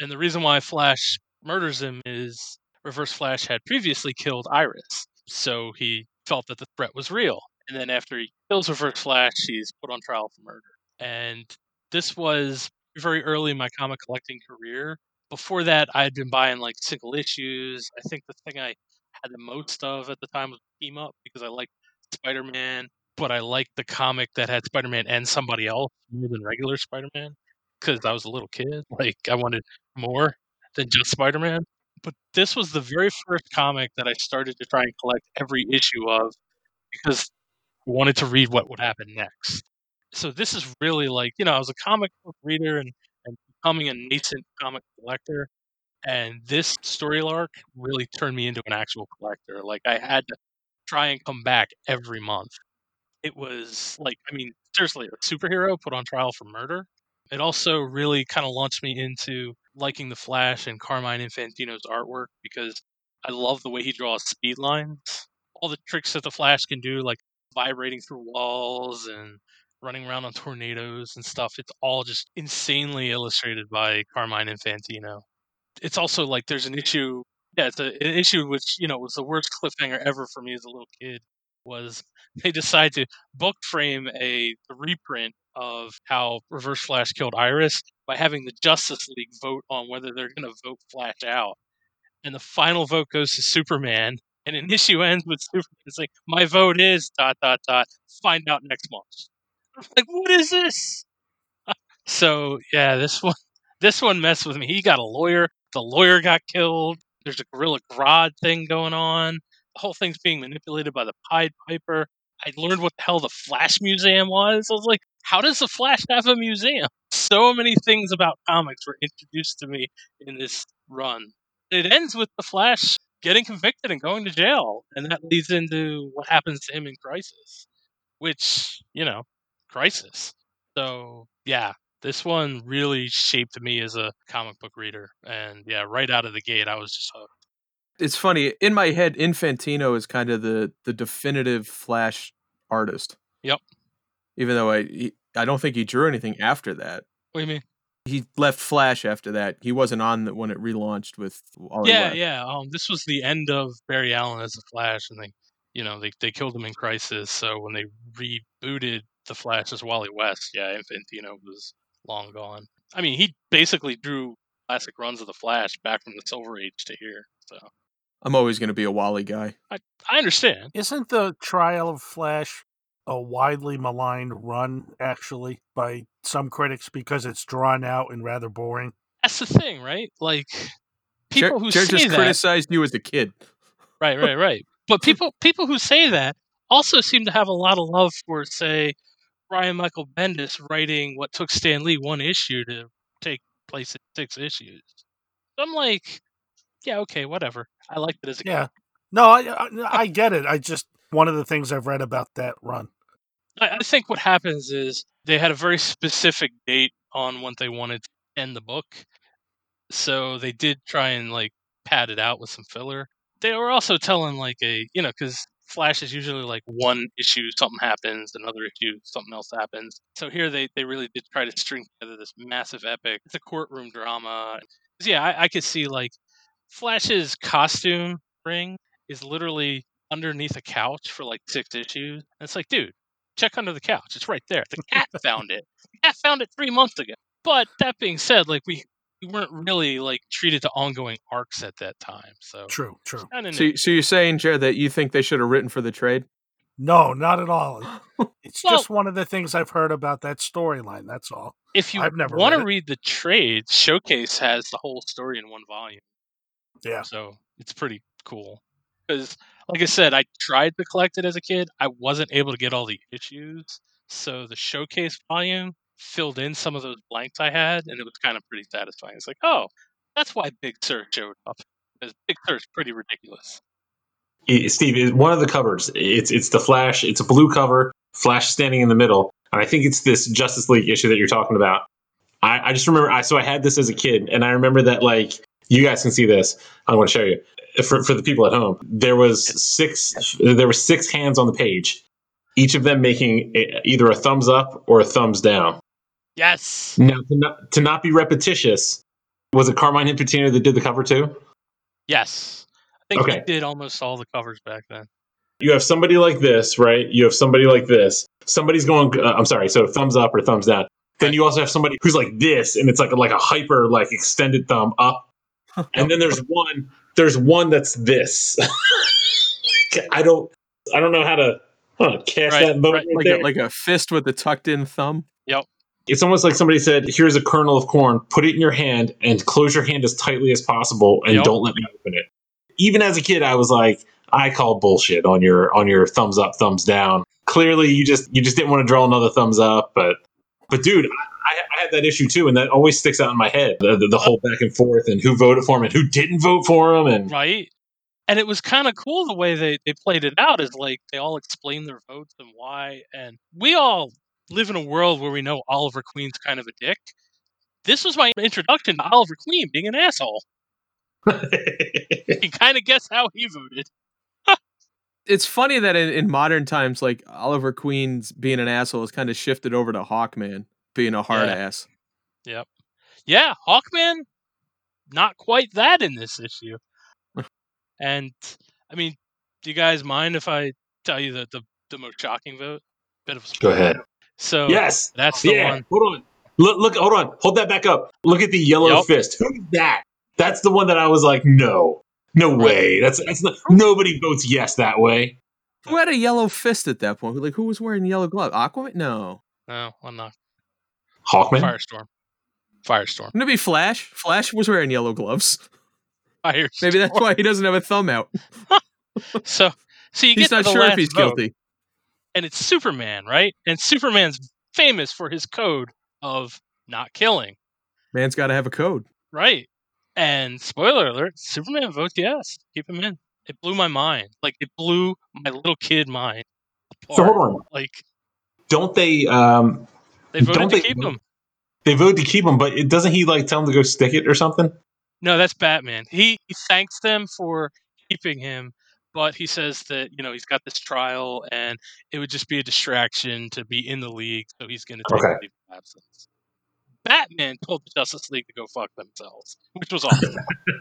And the reason why Flash murders him is Reverse Flash had previously killed Iris, so he felt that the threat was real. And then after he kills Reverse Flash, he's put on trial for murder. And this was very early in my comic collecting career. Before that, I had been buying like single issues. I think the thing I had the most of at the time was Team Up because I liked Spider Man, but I liked the comic that had Spider Man and somebody else more than regular Spider Man because I was a little kid. Like I wanted more than just Spider Man. But this was the very first comic that I started to try and collect every issue of because I wanted to read what would happen next. So this is really like, you know, I was a comic book reader and, and becoming a nascent comic collector. And this story arc really turned me into an actual collector. Like I had to try and come back every month. It was like, I mean, seriously, a superhero put on trial for murder. It also really kind of launched me into liking the Flash and Carmine Infantino's artwork because I love the way he draws speed lines. All the tricks that the Flash can do, like vibrating through walls and running around on tornadoes and stuff, it's all just insanely illustrated by Carmine Infantino. It's also like there's an issue, yeah, it's a, an issue which, you know, was the worst cliffhanger ever for me as a little kid was they decide to book frame a reprint of how Reverse Flash killed Iris by having the Justice League vote on whether they're going to vote Flash out. And the final vote goes to Superman. And an issue ends with Superman saying, "My vote is dot dot dot. Find out next month." I'm like, what is this? so yeah, this one, this one messed with me. He got a lawyer. The lawyer got killed. There's a Gorilla Grodd thing going on. Whole thing's being manipulated by the Pied Piper. I learned what the hell the Flash Museum was. I was like, how does the Flash have a museum? So many things about comics were introduced to me in this run. It ends with the Flash getting convicted and going to jail, and that leads into what happens to him in Crisis, which you know, Crisis. So yeah, This one really shaped me as a comic book reader, and yeah, right out of the gate, I was just hooked. It's funny in my head. Infantino is kind of the the definitive Flash artist. Yep. Even though I he, I don't think he drew anything after that. What do you mean? He left Flash after that. He wasn't on the, when it relaunched with yeah, West. yeah. Um, this was the end of Barry Allen as a Flash, and they, you know, they they killed him in Crisis. So when they rebooted the Flash as Wally West, yeah, Infantino was long gone. I mean, he basically drew classic runs of the Flash back from the Silver Age to here. So I'm always going to be a Wally guy. I I understand. Isn't the Trial of Flash a widely maligned run, actually, by some critics because it's drawn out and rather boring? That's the thing, right? Like Jer- people who Jer say just that, criticized you as a kid. right, right, right. But people people who say that also seem to have a lot of love for, say, Brian Michael Bendis writing what took Stan Lee one issue to take place in six issues. I'm like, yeah, okay, whatever. I liked it as a kid. Yeah. No, I, uh, I I get it. I just one of the things I've read about that run. I, I think what happens is they had a very specific date on when they wanted to end the book, so they did try and like pad it out with some filler. They were also telling like a you know because Flash is usually like one issue something happens, another issue something else happens. So here they they really did try to string together this massive epic. It's a courtroom drama. Yeah, I, I could see like Flash's costume ring is literally underneath a couch for like six issues. And it's like, dude, check under the couch. It's right there. The cat found it. The cat found it three months ago. But that being said, like we we weren't really like treated to ongoing arcs at that time. So True, true. So, you- so you're saying, Jared, that you think they should have written for the trade? No, not at all. It's Well- just one of the things I've heard about that storyline. That's all. if you I've never want to read the trade, Showcase has the whole story in one volume. Yeah. So it's pretty cool. Because, like I said, I tried to collect it as a kid. I wasn't able to get all the issues. So the showcase volume filled in some of those blanks I had, and it was kind of pretty satisfying. It's like, oh, that's why Big Sir showed up. Because Big Sir's pretty ridiculous. Eh, Steve, is one of the covers. Eh, it's it's the Flash. It's a blue cover. Flash standing in the middle, and I think it's this Justice League issue that you're talking about. I, I just remember. I so I had this as a kid, and I remember that like you guys can see this. I want to show you for for the people at home. There was six. There were six hands on the page, each of them making a, either a thumbs up or a thumbs down. Yes. Now, to not, to not be repetitious, was it Carmine Infantino that did the cover too? Yes. I think he Okay. did almost all the covers back then. you have somebody like this, right? You have somebody like this. Somebody's going. Uh, I'm sorry. So thumbs up or thumbs down. Then you also have somebody who's like this, and it's like like a hyper like extended thumb up. And then there's one. There's one that's this. I don't. I don't know how to huh, cast Right, that boat right, right Like there. a, like a fist with a tucked in thumb? Yep. It's almost like somebody said, "Here's a kernel of corn. Put it in your hand and close your hand as tightly as possible, and Yep. don't let me open it." Even as a kid, I was like, "I call bullshit on your on your thumbs up, thumbs down." Clearly, you just you just didn't want to draw another thumbs up, but but dude, I, I had that issue too, and that always sticks out in my head. The, the, the whole back and forth, and who voted for him, and who didn't vote for him, and Right. And it was kind of cool the way they, they played it out is like they all explained their votes and why. And we all live in a world where we know Oliver Queen's kind of a dick. This was my introduction to Oliver Queen being an asshole. You kind of guess how he voted. It's funny that in, in modern times, like Oliver Queen's being an asshole has kind of shifted over to Hawkman being a hard Yeah. ass. Yep. Yeah, Hawkman, not quite that in this issue. and I mean, do you guys mind if I tell you the, the, the most shocking vote? Bit of a Go ahead. So Yes, that's the yeah. one. Hold on. Look, look, hold on. Hold that back up. Look at the yellow Yup. fist. Who's that? That's the one that I was like, no, no way. That's that's not, nobody votes yes that way. Who had a yellow fist at that point? Like, who was wearing yellow glove? Aquaman? No. No, I'm not. Hawkman. Firestorm. Firestorm. Wouldn't it be Flash? Flash was wearing yellow gloves. Firestorm. Maybe that's why he doesn't have a thumb out. So, so you He's get not to the sure if he's vote, guilty. and it's Superman, right? And Superman's famous for his code of not killing, Man's got to have a code. right? And spoiler alert: Superman votes yes, keep him in. It blew my mind. Like it blew my little kid mind. So hold on. Like Don't they? Um, they voted Don't to they keep vote- him. they vote to keep him, but it, doesn't he like tell him to go stick it or something? No, that's Batman. He, he thanks them for keeping him, but he says that you know he's got this trial and it would just be a distraction to be in the league, so he's going to take Okay. leave of absence. Batman told the Justice League to go fuck themselves, which was awesome.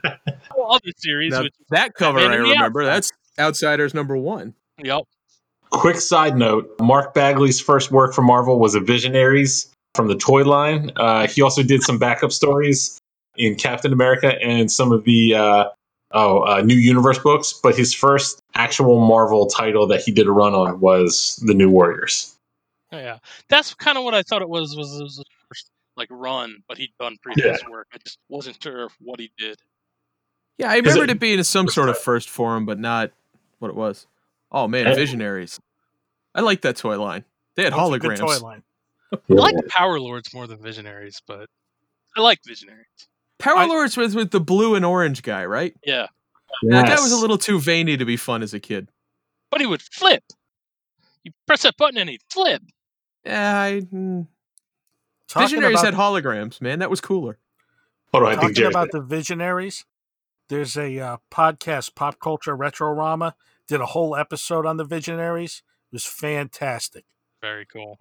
All other series, Now, which that cover Batman I remember. That's Outsiders number one. yep, Quick side note: Mark Bagley's first work for Marvel was a Visionaries from the toy line. Uh, he also did some backup stories in Captain America and some of the uh, oh uh, New Universe books. But his first actual Marvel title that he did a run on was the New Warriors. yeah, that's kind of what I thought it was. Was, was the first like run, but he'd done previous work. I just wasn't sure what he did. Yeah, I remembered it- it being some sort of first for him, but not what it was. Oh man, Eh. Visionaries. I like that toy line. They had That's a good holograms. toy line. I like the Power Lords more than Visionaries, but I like Visionaries. Power I- Lords was with the blue and orange guy, right? Yeah, That guy was a little too veiny to be fun as a kid. but he would flip. You press that button and he'd flip. Yeah, I, mm, Visionaries about, had holograms, man. That was cooler. Hold on, I think talking Jared. about the Visionaries. There's a uh, podcast, Pop Culture Retrorama, did a whole episode on the Visionaries. It was fantastic. Very cool.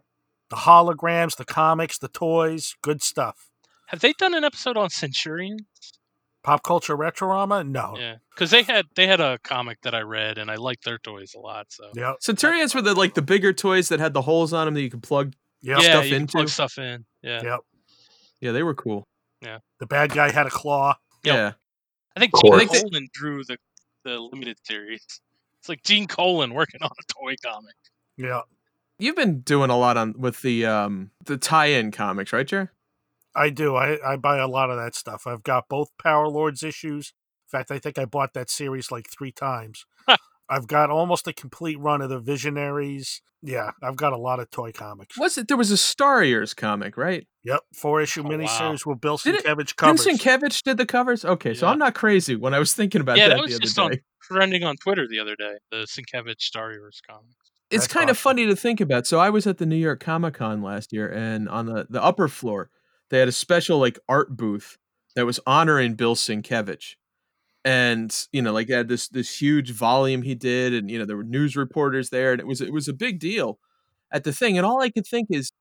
The holograms, the comics, the toys, good stuff. Have they done an episode on Centurions? Pop Culture Retrorama? No. Yeah, because they had they had a comic that I read and I liked their toys a lot. So Yep. Centurions were the like the bigger toys that had the holes on them that you could plug. Yep. yeah, stuff you into. plug stuff in. Yeah, Yep. Yeah, they were cool. Yeah. The bad guy had a claw. Yep. Yeah. I think Of Gene course. I think Colan drew the the limited series. It's like Gene Colan working on a toy comic. Yeah. You've been doing a lot on with the um the tie-in comics, right, Jer? I do. I, I buy a lot of that stuff. I've got both Power Lords issues. In fact, I think I bought that series like three times. Huh. I've got almost a complete run of the Visionaries. Yeah, I've got a lot of toy comics. Was it there was a Starriors comic, right? Yep, four issue Oh, wow. miniseries with Bill Did Sienkiewicz covers. Sienkiewicz did the covers? Okay, so I'm not crazy when I was thinking about Yeah, that, that was the just other on day. trending on Twitter the other day. The Sienkiewicz Star Wars comics. It's That's kind of funny to think about. So I was at the New York Comic Con last year, and on the, the upper floor, they had a special like art booth that was honoring Bill Sienkiewicz. And you know, like they had this this huge volume he did, and you know there were news reporters there, and it was it was a big deal at the thing. And all I could think is,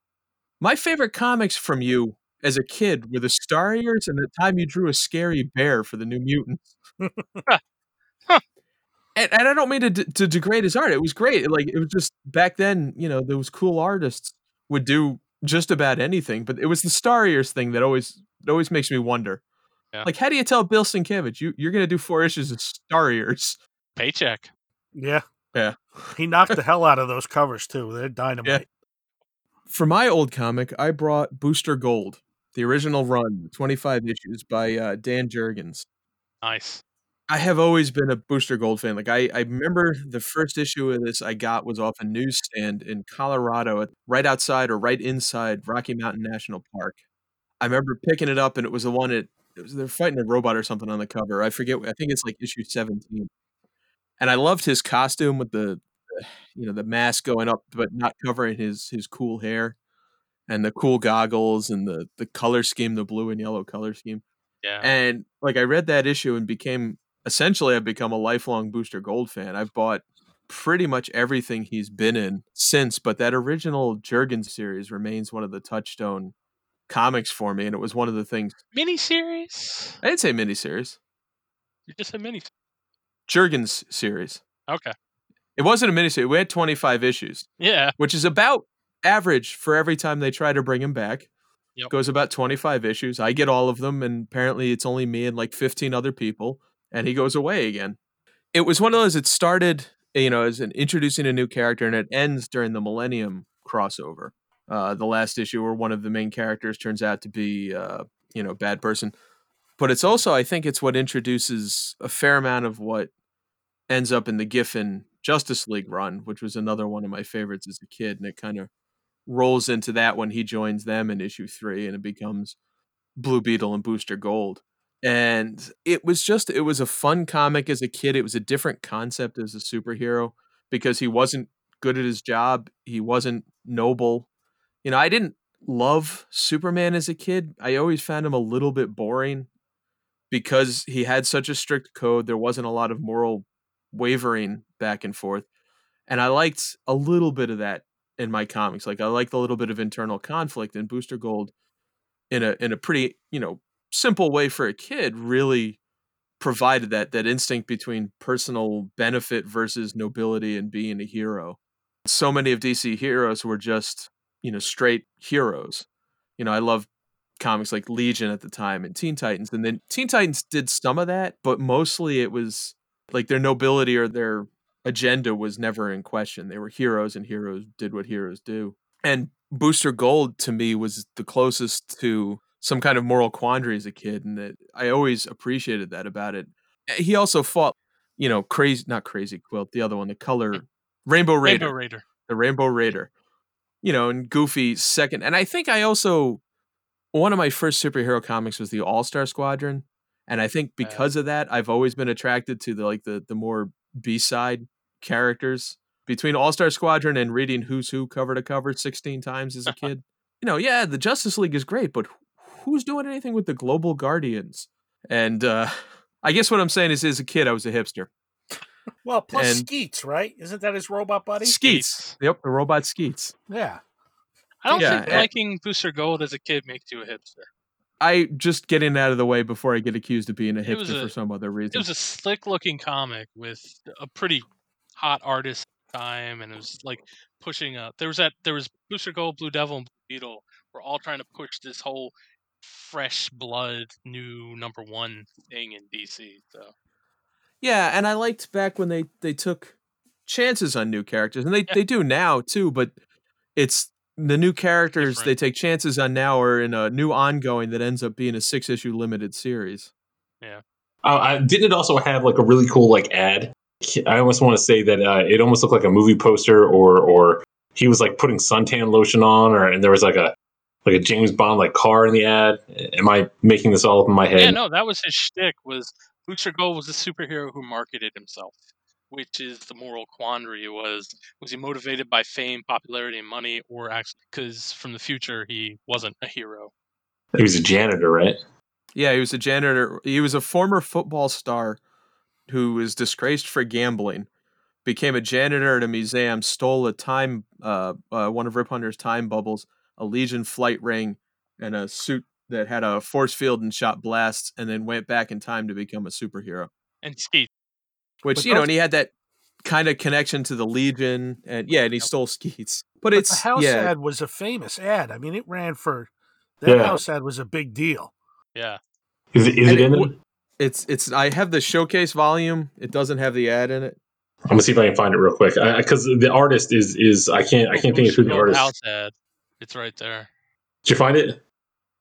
my favorite comics from you as a kid were the Starriors and the time you drew a scary bear for the New Mutants. And, and I don't mean to, d- to degrade his art. It was great. Like it was just back then, you know, those cool artists would do just about anything. But it was the Starriors thing that always it always makes me wonder. Yeah. Like, how do you tell Bill Sienkiewicz you you're gonna do four issues of Starriors? Paycheck. Yeah. Yeah. He knocked the hell out of those covers too. They're dynamite. For my old comic, I brought Booster Gold, the original run, 25 issues by uh, Dan Jurgens. Nice. I have always been a Booster Gold fan. Like I, I remember the first issue of this I got was off a newsstand in Colorado, at- right outside or right inside Rocky Mountain National Park. I remember picking it up, and it was the one that it was, they're fighting a robot or something on the cover. I forget. I think it's like issue seventeen. And I loved his costume with the, the, you know, the mask going up but not covering his his cool hair, and the cool goggles and the the color scheme, the blue and yellow color scheme. Yeah. And like I read that issue and became essentially I've become a lifelong Booster Gold fan. I've bought pretty much everything he's been in since, but that original Jurgens series remains one of the touchstone comics for me, and it was one of the things Miniseries? I didn't say miniseries. You just said mini. Jurgens series. Okay. It wasn't a miniseries. We had 25 issues, Yeah. which is about average for every time they try to bring him back. Yep. Goes about 25 issues. I get all of them, and apparently it's only me and like 15 other people, and he goes away again. It was one of those, it started, you know, as an introducing a new character, and it ends during the Millennium crossover. Uh, the last issue where one of the main characters turns out to be, uh, you know, bad person. But it's also, I think it's what introduces a fair amount of what ends up in the Giffen Justice League run, which was another one of my favorites as a kid. And it kind of rolls into that when he joins them in issue three and it becomes Blue Beetle and Booster Gold. And it was just, it was a fun comic as a kid. It was a different concept as a superhero because he wasn't good at his job. He wasn't noble. You know, I didn't, love Superman as a kid. I always found him a little bit boring because he had such a strict code. There wasn't a lot of moral wavering back and forth. And I liked a little bit of that in my comics. Like I liked a little bit of internal conflict and Booster Gold in a in a pretty, you know, simple way for a kid really provided that that instinct between personal benefit versus nobility and being a hero. So many of DC heroes were just, you know, straight heroes. You know, I love comics like Legion at the time and Teen Titans. And then Teen Titans did some of that, but mostly it was like their nobility or their agenda was never in question. They were heroes and heroes did what heroes do. And Booster Gold to me was the closest to some kind of moral quandary as a kid and that I always appreciated that about it. Eh, he also fought, you know, crazy not crazy quilt, the other one, the color Rainbow Raider. Rainbow Raider. The Rainbow Raider. You know, and Goofy second. And I think I also one of my first superhero comics was the All Star Squadron, and I think because of that, I've always been attracted to the like the the more B side characters. Between All Star Squadron and reading Who's Who cover to cover sixteen times as a kid, you know, yeah, the Justice League is great, but who's doing anything with the Global Guardians? And uh, I guess what I'm saying is, as a kid, I was a hipster. Well, plus And- Skeets, right? Isn't that his robot buddy? Skeets. Yep, the robot Skeets. Yeah. I don't Yeah, think and- liking Booster Gold as a kid makes you a hipster. I just getting out of the way before I get accused of being a hipster a- for some other reason. It was a slick looking comic with a pretty hot artist time, and it was like pushing up. There was that. There was Booster Gold, Blue Devil, and Blue Beetle. Were all trying to push this whole fresh blood, new number one thing in DC. So Yeah, and I liked back when they they took chances on new characters, and they Yeah. they do now too. But it's the new characters Different. they take chances on now are in a new ongoing that ends up being a six issue limited series. Yeah. Uh, I, didn't it also have like a really cool like ad? I almost want to say that uh, it almost looked like a movie poster, or or he was like putting suntan lotion on, or and there was like a like a James Bond like car in the ad. Am I making this all up in my head? yeah, no, that was his shtick. Was Booster Gold was a superhero who marketed himself, which is the moral quandary. Was was he motivated by fame, popularity, and money, or actually because from the future he wasn't a hero? He was a janitor, right? Yeah, he was a janitor. He was a former football star who was disgraced for gambling. Became a janitor at a museum, stole a time, uh, uh, one of Rip Hunter's time bubbles, a Legion flight ring, and a suit that had a force field and shot blasts, and then went back in time to become a superhero. And Skeet, Which But you know, and he had that kind of connection to the Legion, and yeah, and he stole Skeets. But, But it's the house yeah, ad was a famous ad. I mean, it ran for that Yeah. house ad was a big deal. yeah, Is it, is it it in w- it? it's it's. I have the showcase volume. It doesn't have the ad in it. I'm gonna see if I can find it real quick because the artist is is I can't I Oh, can't think of who the Gold artist. House ad. It's right there. Did you find it?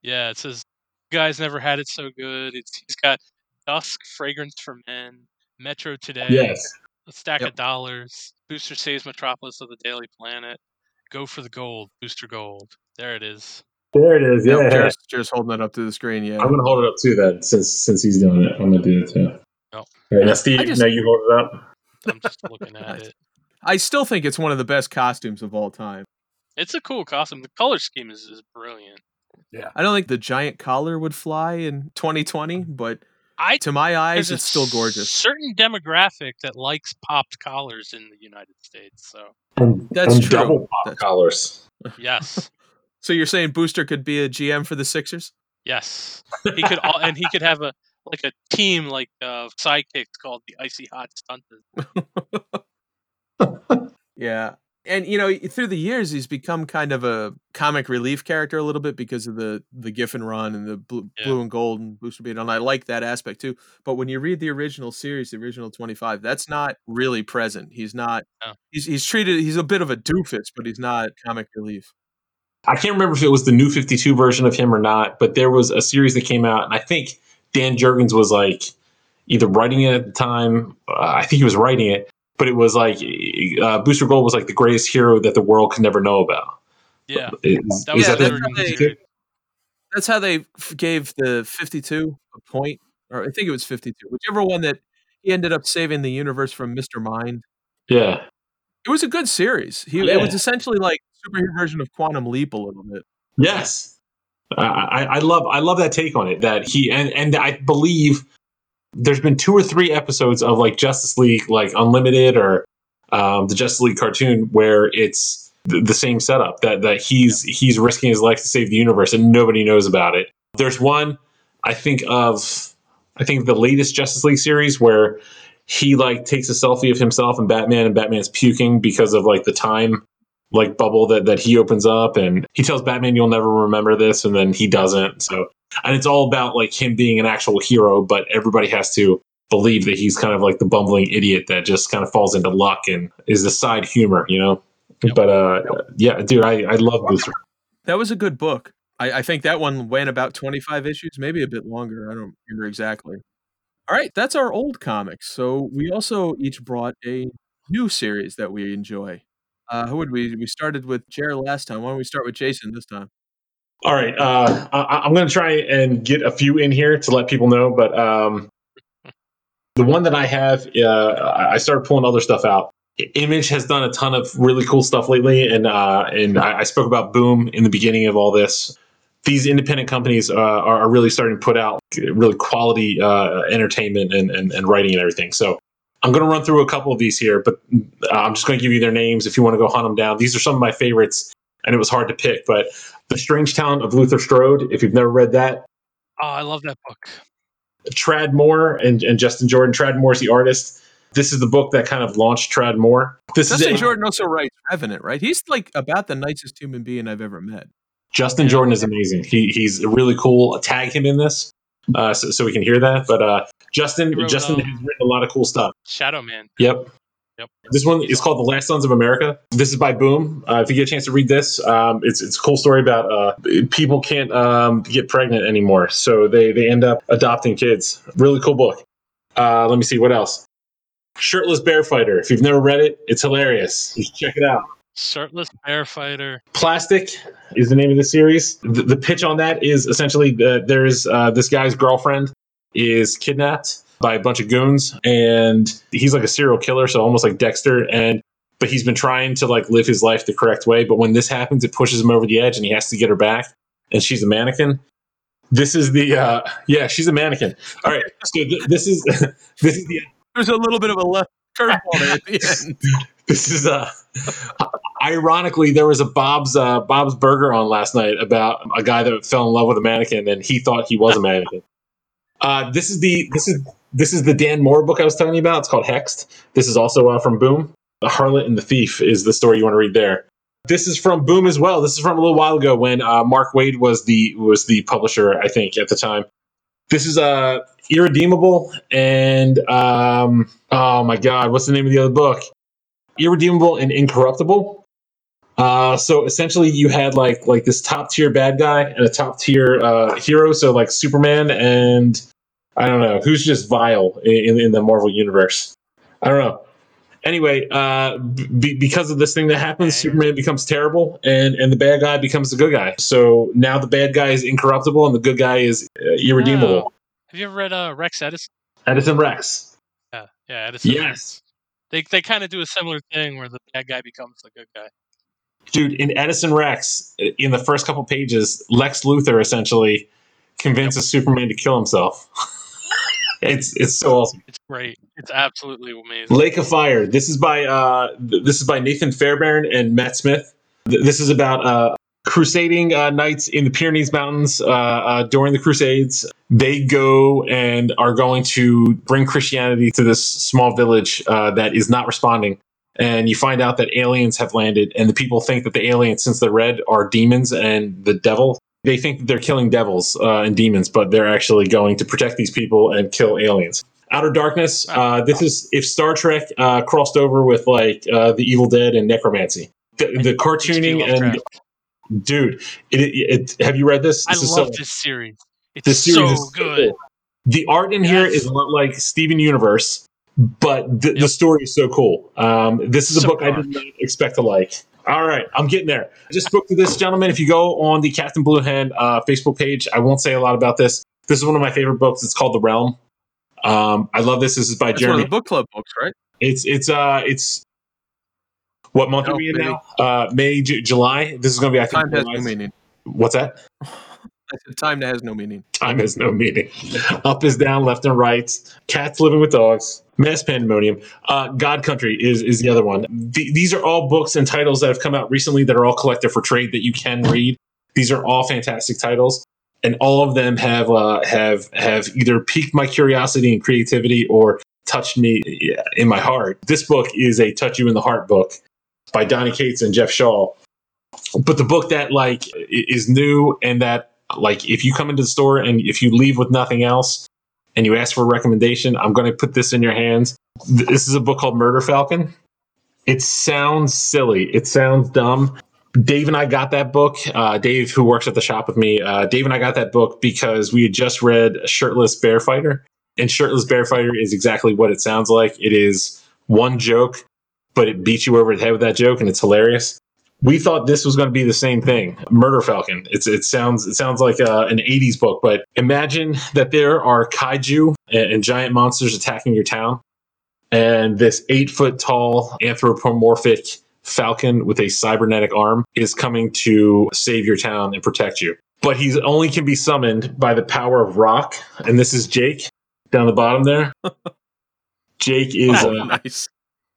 Yeah, it says, "You guys never had it so good." It's he's got Dusk, Fragrance for Men, Metro Today, Yes. a stack Yep. of dollars, Booster saves Metropolis of the Daily Planet, Go for the Gold, Booster Gold. There it is. There it is. Yep, Yeah. Jared's, Jared's holding it up to the screen. Yeah, I'm gonna hold it up too. Then since since he's doing it, I'm gonna do it too. Oh. All right, now Steve, just- now you hold it up. I'm just looking at it. I still think it's one of the best costumes of all time. It's a cool costume. The color scheme is, is brilliant. I don't think the giant collar would fly in 2020, but I to my eyes, there's a it's still gorgeous. Certain demographic that likes popped collars in the United States. So And, That's and true. double pop That's- collars. yes, So you're saying Booster could be a GM for the Sixers? yes, he could, all, and he could have a like a team like uh, sidekicks called the Icy Hot Stunters. Yeah. And you know, through the years, he's become kind of a comic relief character a little bit because of the the Giffen run and the blue, Yeah. blue and gold and Booster Beat, and I like that aspect too. But when you read the original series, the original twenty five, that's not really present. He's not. No. He's he's treated. He's a bit of a doofus, but he's not comic relief. I can't remember if it was the new 52 version of him or not, but there was a series that came out, and I think Dan Jurgens was like either writing it at the time. Uh, I think he was writing it, but it was like uh, Booster Gold was like the greatest hero that the world could never know about. Yeah, Is, that is was Yeah, that that's how the they- That's how they gave the fifty two a point, or I think it was fifty two, whichever one that he ended up saving the universe from Mister Mind. Yeah. It was a good series. He Yeah. it was essentially like superhero version of Quantum Leap a little bit. Yes, I, I love I love that take on it. That he and and I believe there's been two or three episodes of like Justice League, like Unlimited or um, the Justice League cartoon, where it's th- the same setup that that he's he's risking his life to save the universe and nobody knows about it. There's one I think of I think the latest Justice League series where he like takes a selfie of himself and Batman and Batman's puking because of like the time like bubble that that he opens up and he tells Batman you'll never remember this and then he doesn't. So and it's all about like him being an actual hero, but everybody has to believe that he's kind of like the bumbling idiot that just kind of falls into luck and is the side humor, you know. Yep. But uh, yeah, dude, I I love Booster. That was a good book. I, I think that one went about 25 issues, maybe a bit longer. I don't remember exactly. All right, that's our old comics. So we also each brought a new series that we enjoy. Uh, who would we? We started with Jared last time. Why don't we start with Jason this time? All right, uh, I, I'm going to try and get a few in here to let people know, but um, the one that I have, uh, I started pulling other stuff out. Image has done a ton of really cool stuff lately, and uh, and I, I spoke about Boom in the beginning of all this. These independent companies uh, are, are really starting to put out really quality uh, entertainment and, and, and writing and everything. So I'm going to run through a couple of these here, but uh, I'm just going to give you their names if you want to go hunt them down. These are some of my favorites, and it was hard to pick. But The Strange Talent of Luther Strode, if you've never read that, Oh, I love that book. Tradd Moore and, and Justin Jordan. Tradd Moore's the artist. This is the book that kind of launched Trad Moore. This Justin is. Jordan also writes Revenant, right? He's like about the nicest human being I've ever met. Justin Jordan is amazing. He, he's really cool. Tag him in this uh, so, so we can hear that. But uh, Justin wrote, Justin um, has written a lot of cool stuff. Shadow Man. Yep. Yep. This one is called The Last Sons of America. This is by Boom. Uh, if you get a chance to read this, um, it's it's a cool story about uh, people can't um, get pregnant anymore, so they they end up adopting kids. Really cool book. Uh, let me see what else. Shirtless Bear Fighter. If you've never read it, it's hilarious. Just check it out. Shirtless Bear Fighter. Plastic is the name of the series. The, the pitch on that is essentially that there's uh, this guy's girlfriend is kidnapped by a bunch of goons, and he's like a serial killer, so almost like Dexter. And but he's been trying to like live his life the correct way. But when this happens, it pushes him over the edge, and he has to get her back. And she's a mannequin. This is the uh, yeah, she's a mannequin. All right, so th- this is this is the There's a little bit of a left curveball there at the end. this is uh ironically there was a bob's uh bob's burger on last night about a guy that fell in love with a mannequin and he thought he was a mannequin. Uh this is the this is this is the dan mora book i was telling you about. It's called hexed. This is also uh, from boom. The harlot and the thief is the story you want to read there. This is from boom as well. This is from a little while ago when uh, mark waid was the was the publisher i think at the time. This is uh irredeemable and um oh my god what's the name of the other book irredeemable and incorruptible. Uh, so essentially, you had like like this top tier bad guy and a top tier uh, hero. So like Superman and I don't know who's just vile in, in the Marvel universe. I don't know. Anyway, uh, b- because of this thing that happens. Superman becomes terrible, and and the bad guy becomes the good guy. So now the bad guy is incorruptible, and the good guy is uh, irredeemable. Oh. Have you ever read uh, Rex Edison? Edison Rex. Yeah, yeah, Edison. Yes. They they kind of do a similar thing where the bad guy becomes the good guy. dude in edison rex in the first couple pages lex luthor essentially convinces superman to kill himself it's it's so awesome It's great. It's absolutely amazing. lake of fire this is by uh this is by nathan fairbairn and matt smith this is about uh crusading uh, knights in the pyrenees mountains uh, uh, during the crusades. They go and are going to bring christianity to this small village uh, that is not responding. And you find out that aliens have landed and the people think that the aliens since they're red are demons and the devil. They think that they're killing devils uh, and demons but they're actually going to protect these people and kill aliens. Outer darkness uh, this is if star trek uh, crossed over with like uh, the evil dead and necromancy. The, the cartooning and. Dude it, it, it- have you read this, I This is love so- this series. It's this series so is good. cool. The art in here Yes. is a lot like Steven Universe, but the, the story is so cool. Um, this is a So book I did not expect to like. All right, I'm getting there. I just spoke to this gentleman. If you go on the Captain Blue Hen uh, Facebook page, I won't say a lot about this. This is one of my favorite books. It's called The Realm. Um, I love this. This is by That's one of Jeremy. the book club books, right? It's it's uh it's what month are we in now? Uh, May, J- July. This is going to be I think Time has no meaning. What's that? Time has no meaning. Time has no meaning. Up is down, left and right. Cats living with dogs. Mass Pandemonium. Uh, God Country is is the other one. The, these are all books and titles that have come out recently that are all collected for trade that you can read. These are all fantastic titles, and all of them have uh, have have either piqued my curiosity and creativity or touched me in my heart. This book is a touch you in the heart book by Donny Cates and Geoff Shaw. But the book that like is new and that like if you come into the store and if you leave with nothing else and you ask for a recommendation, I'm going to put this in your hands. This is a book called Murder Falcon. It sounds silly. It sounds dumb. Dave and I got that book. Uh, Dave, who works at the shop with me, uh, Dave and I got that book because we had just read Shirtless Bear Fighter. And Shirtless Bear Fighter is exactly what it sounds like. It is one joke, but it beats you over the head with that joke, and it's hilarious. We thought this was going to be the same thing murder falcon. It's it sounds it sounds like uh, an 80s book but imagine that there are kaiju and, and giant monsters attacking your town and this eight foot tall anthropomorphic falcon with a cybernetic arm is coming to save your town and protect you. But he only can be summoned by the power of rock and this is jake down the bottom there. Jake is Oh, uh, nice.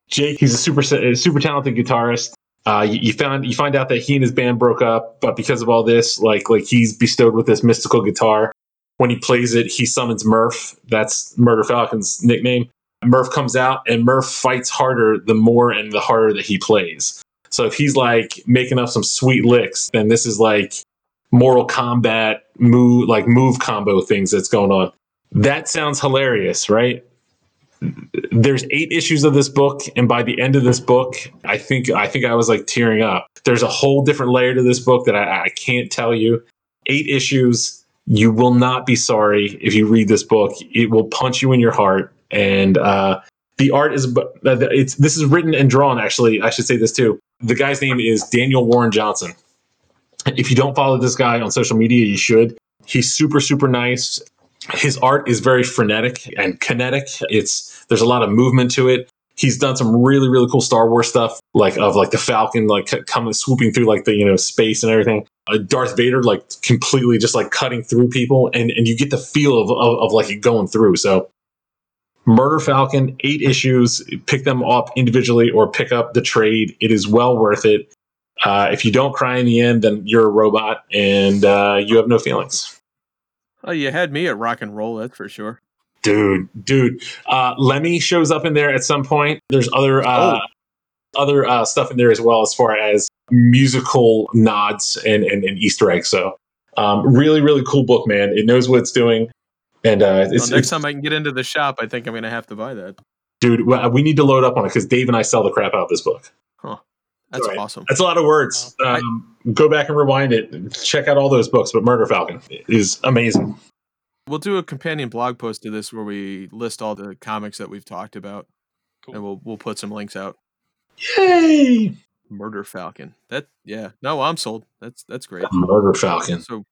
Jake, he's a super super talented guitarist. Uh, you, you found you find out that he and his band broke up, but because of all this, like like he's bestowed with this mystical guitar. When he plays it, he summons Murph. That's Murder Falcon's nickname. Murph comes out, and Murph fights harder the more and the harder that he plays. So if he's like making up some sweet licks, then this is like Mortal combat move like move combo things that's going on. That sounds hilarious, right? There's eight issues of this book and by the end of this book i think i think i was like tearing up. There's a whole different layer to this book that i, I can't tell you. Eight issues you will not be sorry if you read this book. It will punch you in your heart and uh, the art is it's this is written and drawn actually. I should say this too. The guy's name is daniel warren johnson. If you don't follow this guy on social media you should. He's super super nice his art is very frenetic and kinetic. It's there's a lot of movement to it. He's done some really really cool Star Wars stuff, like of like the Falcon, like coming swooping through like the you know space and everything. Uh, Darth Vader, like completely just like cutting through people, and and you get the feel of of, of like it going through. So, Murder Falcon, eight issues. Pick them up individually or pick up the trade. It is well worth it. Uh, if you don't cry in the end, then you're a robot and uh, you have no feelings. Oh, you had me at rock and roll, that's for sure. dude dude uh lemmy shows up in there at some point. There's other uh other uh stuff in there as well as far as musical nods and and, and easter eggs so um really really cool book man. It knows what it's doing and uh Well, next it's- time I can get into the shop, I think I'm going to have to buy that. dude we we need to load up on it because dave and i sell the crap out of this book That's All right. awesome. that's a lot of words I- um go back and rewind it check out all those books but murder falcon is amazing We'll do a companion blog post to this where we list all the comics that we've talked about, Cool. and we'll we'll put some links out. yay Murder Falcon. That yeah. No, I'm sold. That's that's great. murder falcon So,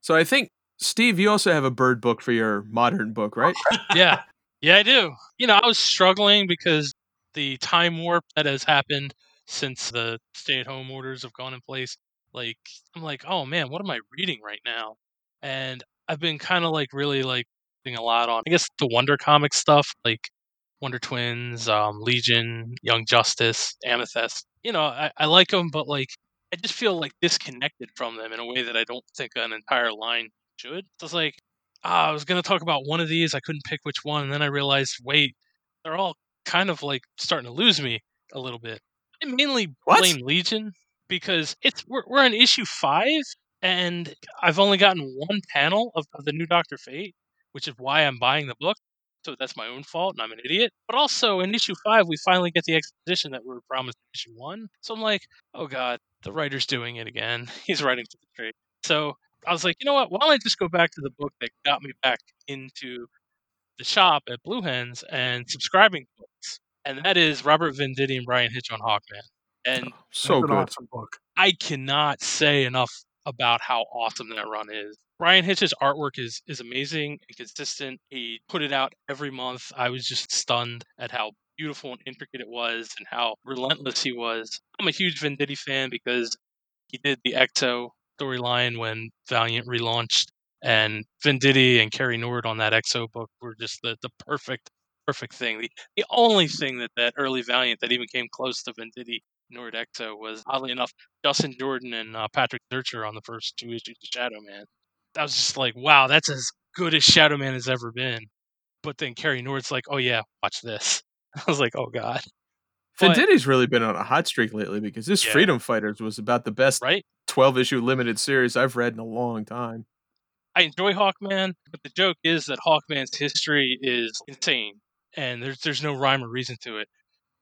so I think Steve, you also have a bird book for your modern book, right? yeah, yeah, I do. You know, I was struggling because the time warp that has happened since the stay-at-home orders have gone in place. Like, I'm like, oh man, what am I reading right now? And I've been kind of like really like a lot on, I guess, the Wonder Comic stuff, like Wonder Twins, um, Legion, Young Justice, Amethyst. You know, I, I like them, but like, I just feel like disconnected from them in a way that I don't think an entire line should. So it's like, ah, I was going to talk about one of these. I couldn't pick which one. And then I realized, wait, they're all kind of like starting to lose me a little bit. I mainly What? blame Legion because it's we're, we're on issue five, and I've only gotten one panel of, of the new Doctor Fate, which is why I'm buying the book. So that's my own fault, and I'm an idiot. But also in issue five, we finally get the exposition that we were promised in issue one. So I'm like, oh god, the writer's doing it again. He's writing for the trade. So I was like, you know what? Why don't I just go back to the book that got me back into the shop at Blue Hens and subscribing to books? And that is Robert Venditti and Bryan Hitch on Hawkman. And oh, So an good. awesome book. I cannot say enough about how awesome that run is. Bryan Hitch's artwork is is amazing and consistent. He put it out every month. I was just stunned at how beautiful and intricate it was and how relentless he was. I'm a huge Venditti fan because he did the X-O storyline when Valiant relaunched, and Venditti and Cary Nord on that X-O book were just the, the perfect perfect thing. The, the only thing that that early Valiant that even came close to Venditti Nord X-O was oddly enough Justin Jordan and uh, Patrick Zircher on the first two issues of Shadow Man. I was just like, wow, that's as good as Shadow Man has ever been. But then Cary Nord's like, oh yeah, watch this. I was like, oh god. Venditti's really been on a hot streak lately because this Yeah. Freedom Fighters was about the best Right? 12 issue limited series I've read in a long time. I enjoy Hawkman, but the joke is that Hawkman's history is insane, and there's there's no rhyme or reason to it.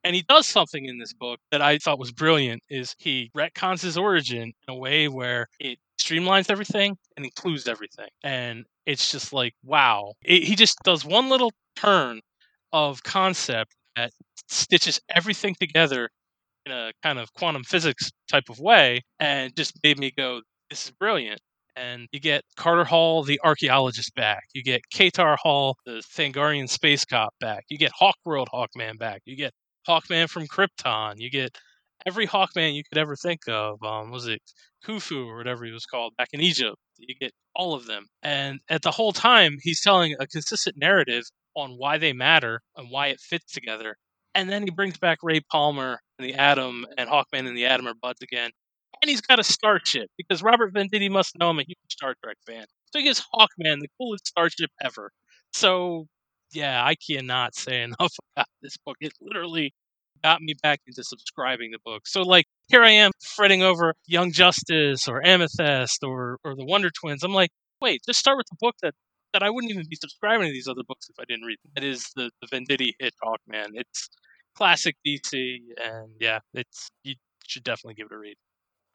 And he does something in this book that I thought was brilliant. Is he retcons his origin in a way where it streamlines everything and includes everything, and it's just like wow. It, he just does one little turn of concept that stitches everything together in a kind of quantum physics type of way, and just made me go, "This is brilliant." And you get Carter Hall, the archaeologist, back. You get Katar Hol, the Thangarian space cop, back. You get Hawkworld Hawkman back. You get Hawkman from Krypton. You get every Hawkman you could ever think of. Um, was it Khufu or whatever he was called back in Egypt? You get all of them, and at the whole time he's telling a consistent narrative on why they matter and why it fits together. And then he brings back Ray Palmer and the Atom, and Hawkman and the Atom are buds again and he's got a starship because Robert Venditti must know I'm a huge Star Trek fan. So he gets Hawkman, the coolest starship ever. So yeah, I cannot say enough about this book. It literally got me back into subscribing the book. So like here I am fretting over Young Justice or Amethyst or or the Wonder Twins. I'm like, wait, just start with the book that that I wouldn't even be subscribing to these other books if I didn't read. Them. It is the the Venditti hit Hawkman. It's classic DC, and yeah, it's you should definitely give it a read.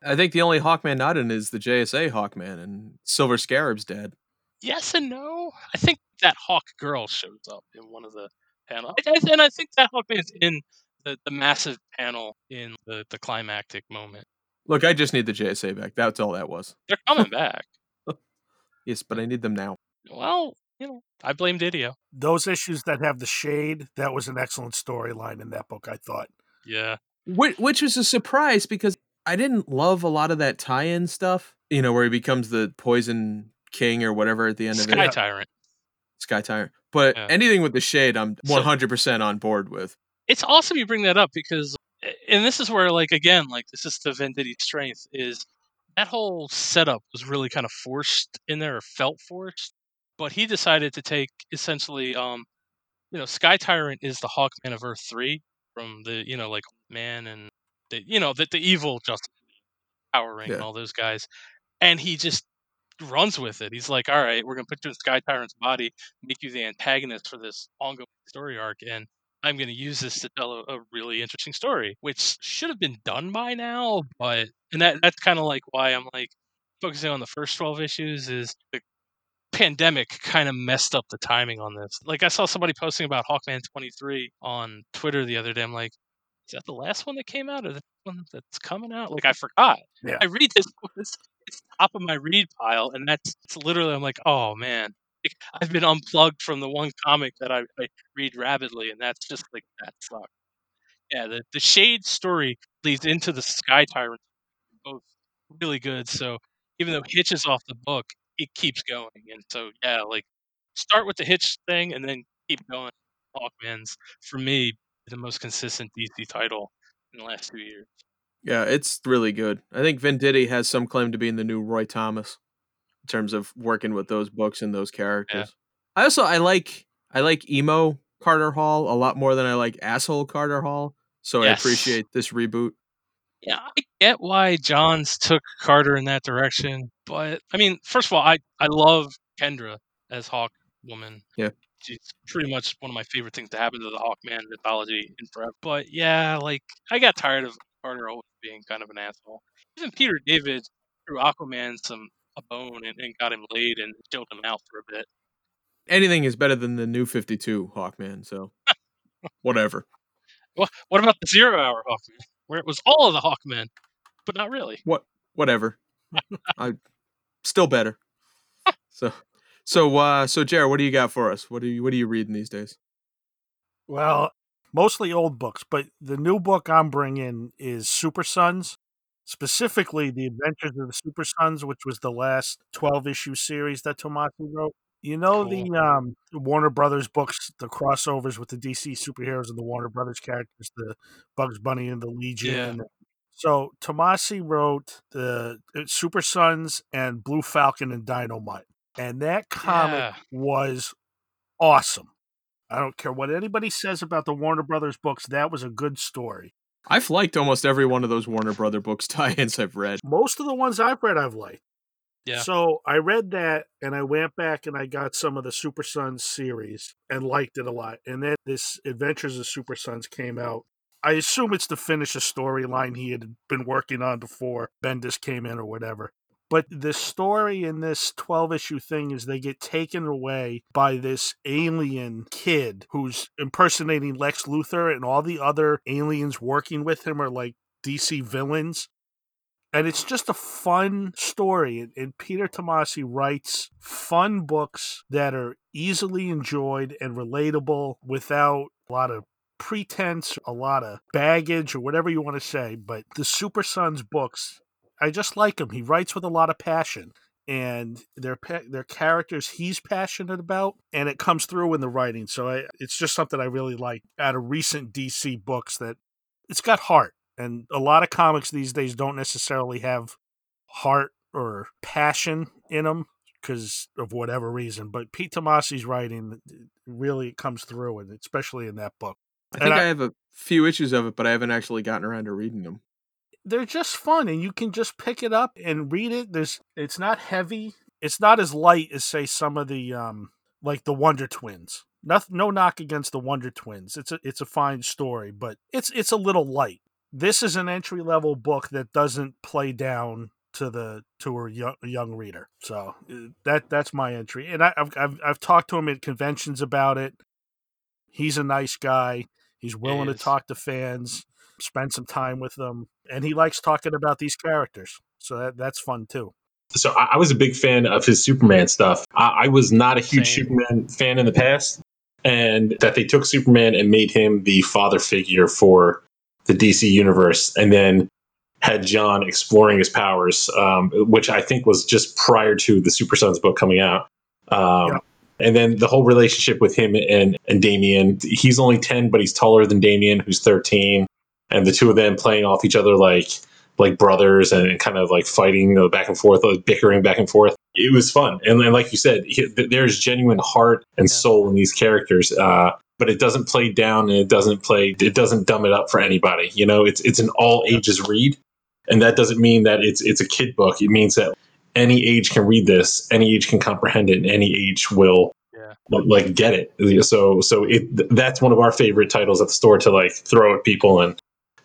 I think the only Hawkman not in is the JSA Hawkman, and Silver Scarab's dead. yes and no. I think that Hawk girl shows up in one of the panels, I, I, and I think that Hawkman's in the, the massive panel in the, the climactic moment. Look, I just need the JSA back. That's all that was. They're coming back. Yes, but I need them now. Well, you know, I blame DiDio. Those issues that have the shade, that was an excellent storyline in that book, I thought. Yeah, Which, which was a surprise because I didn't love a lot of that tie-in stuff. You know, where he becomes the Poison King or whatever at the end Sky of it. Sky Tyrant. Sky Tyrant. But Yeah. anything with the shade, I'm 100% on board with. It's awesome you bring that up because, and this is where, like, again, like this is the Venditti strength is that whole setup was really kind of forced in there or felt forced. But he decided to take essentially, um, you know, Sky Tyrant is the Hawkman of Earth three from the, you know, like Man and the, you know, the the evil Justice League, Power Ring and Yeah. all those guys, and he just runs with it. He's like, all right, we're gonna put you in Sky Tyrant's body, make you the antagonist for this ongoing story arc, and I'm going to use this to tell a, a really interesting story, which should have been done by now. But and that that's kind of like why I'm like focusing on the first 12 issues is the pandemic kind of messed up the timing on this. Like I saw somebody posting about Hawkman 23 on Twitter the other day. I'm like, is that the last one that came out or the one that's coming out? Like I forgot. Yeah. I read this, it's, it's top of my read pile, and that's it's literally I'm like, oh man. Like, I've been unplugged from the one comic that I, I read rapidly, and that's just like that sucks. Yeah, the, the Shade story leads into the Sky Tyrant, both really good. So even though Hitch is off the book, it keeps going, and so yeah, like start with the Hitch thing and then keep going. Hawkman's for me the most consistent DC title in the last two years. Yeah, it's really good. I think Venditti has some claim to being the new Roy Thomas in terms of working with those books and those characters. I also I like I like emo Carter Hall a lot more than I like asshole Carter Hall. So I appreciate this reboot. Yeah, I get why Johns took Carter in that direction, but I mean, first of all, I I love Kendra as Hawk Woman. Yeah. She's pretty much one of my favorite things to happen to the Hawkman mythology in forever. But yeah, like I got tired of Carter always being kind of an asshole. Even Peter David threw Aquaman some a bone and, and got him laid and chilled him out for a bit. Anything is better than the new 52 Hawkman, so whatever. What what about the Zero Hour Hawkman, where it was all of the Hawkmen, but not really? What whatever. I still better. So so uh so Jared, what do you got for us? What are you what are you reading these days? Well, mostly old books, but the new book I'm bringing is Super Sons. specifically the Adventures of the Super Sons, which was the last 12 issue series that Tomasi wrote. You know the um, Warner Brothers books, the crossovers with the DC superheroes and the Warner Brothers characters, the Bugs Bunny and the Legion. Yeah. So Tomasi wrote the uh, Super Sons and Blue Falcon and Dynomutt, and that comic Yeah. was awesome. I don't care what anybody says about the Warner Brothers books. That was a good story. I've liked almost every one of those Warner Brother books tie-ins I've read. Most of the ones I've read, I've liked. Yeah. So I read that and I went back and I got some of the Super Sons series and liked it a lot. And then this Adventures of Super Sons came out. I assume it's to finish a storyline he had been working on before Bendis came in or whatever. But the story in this 12 issue thing is they get taken away by this alien kid who's impersonating Lex Luthor, and all the other aliens working with him are like DC villains and it's just a fun story. And, Peter Tomasi writes fun books that are easily enjoyed and relatable without a lot of pretense, a lot of baggage, or whatever you want to say. But the Super Sons books, I just like him. He writes with a lot of passion. And their their characters he's passionate about, and it comes through in the writing. So I, it's just something I really like out of recent DC books. That it's got heart and a lot of comics these days don't necessarily have heart or passion in them because of whatever reason. But Pete Tomasi's writing really comes through, and especially in that book, I think I, I- have a few issues of it, but I haven't actually gotten around to reading them. They're just fun, and you can just pick it up and read it. There's, it's not heavy. It's not as light as say some of the um like the Wonder Twins. Nothing, no knock against the Wonder Twins. It's a it's a fine story, but it's it's a little light. This is an entry level book that doesn't play down to the to a young, young reader. So uh, that that's my entry, and I, I've, I've I've talked to him at conventions about it. He's a nice guy. He's willing to talk to fans, spend some time with them, and he likes talking about these characters. So that that's fun too. So I, I was a big fan of his Superman stuff. I, I was not a huge Same. Superman fan in the past, and that they took Superman and made him the father figure for the DC universe, and then had John exploring his powers, um, which I think was just prior to the Super Sons book coming out. Um, Yeah. And then the whole relationship with him and and Damian. He's only ten, but he's taller than Damian, who's thirteen, and the two of them playing off each other like like brothers and kind of like fighting uh, back and forth, like bickering back and forth. It was fun, and, and like you said, he, there's genuine heart and Yeah. soul in these characters. Uh, but it doesn't play down, and it doesn't play, it doesn't dumb it up for anybody. You know, it's it's an all ages read, and that doesn't mean that it's it's a kid book. It means that any age can read this, any age can comprehend it, and any age will Yeah. like get it. So so it that's one of our favorite titles at the store to like throw at people and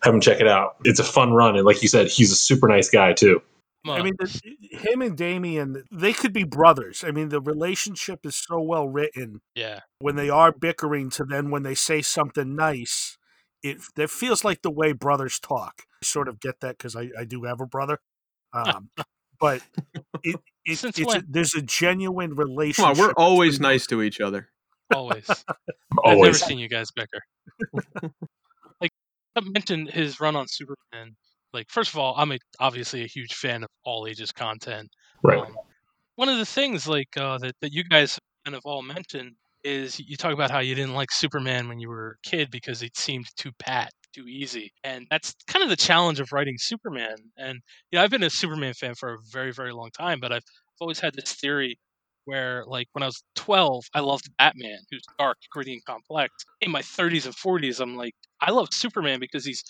have them check it out. It's a fun run, and like you said, he's a super nice guy too. I mean, the, him and Damian, they could be brothers. I mean, the relationship is so well written. yeah, when they are bickering to then when they say something nice, it that feels like the way brothers talk. I sort of get that because I, I do have a brother, um, but it, it Since it's a, there's a genuine Come relationship. on, we're always between them. nice to each other. always. I've never Always. seen you guys bicker. mentioned his run on Superman. Like first of all, I'm a, obviously a huge fan of all ages content. Right. Um, one of the things like uh, that that you guys kind of all mentioned is you talk about how you didn't like Superman when you were a kid because it seemed too pat, too easy, and that's kind of the challenge of writing Superman. And you know, I've been a Superman fan for a very, very long time, but I've always had this theory where, like, when I was 12, I loved Batman, who's dark, gritty, and complex. In my 30s and 40s, I'm like, I love Superman because he's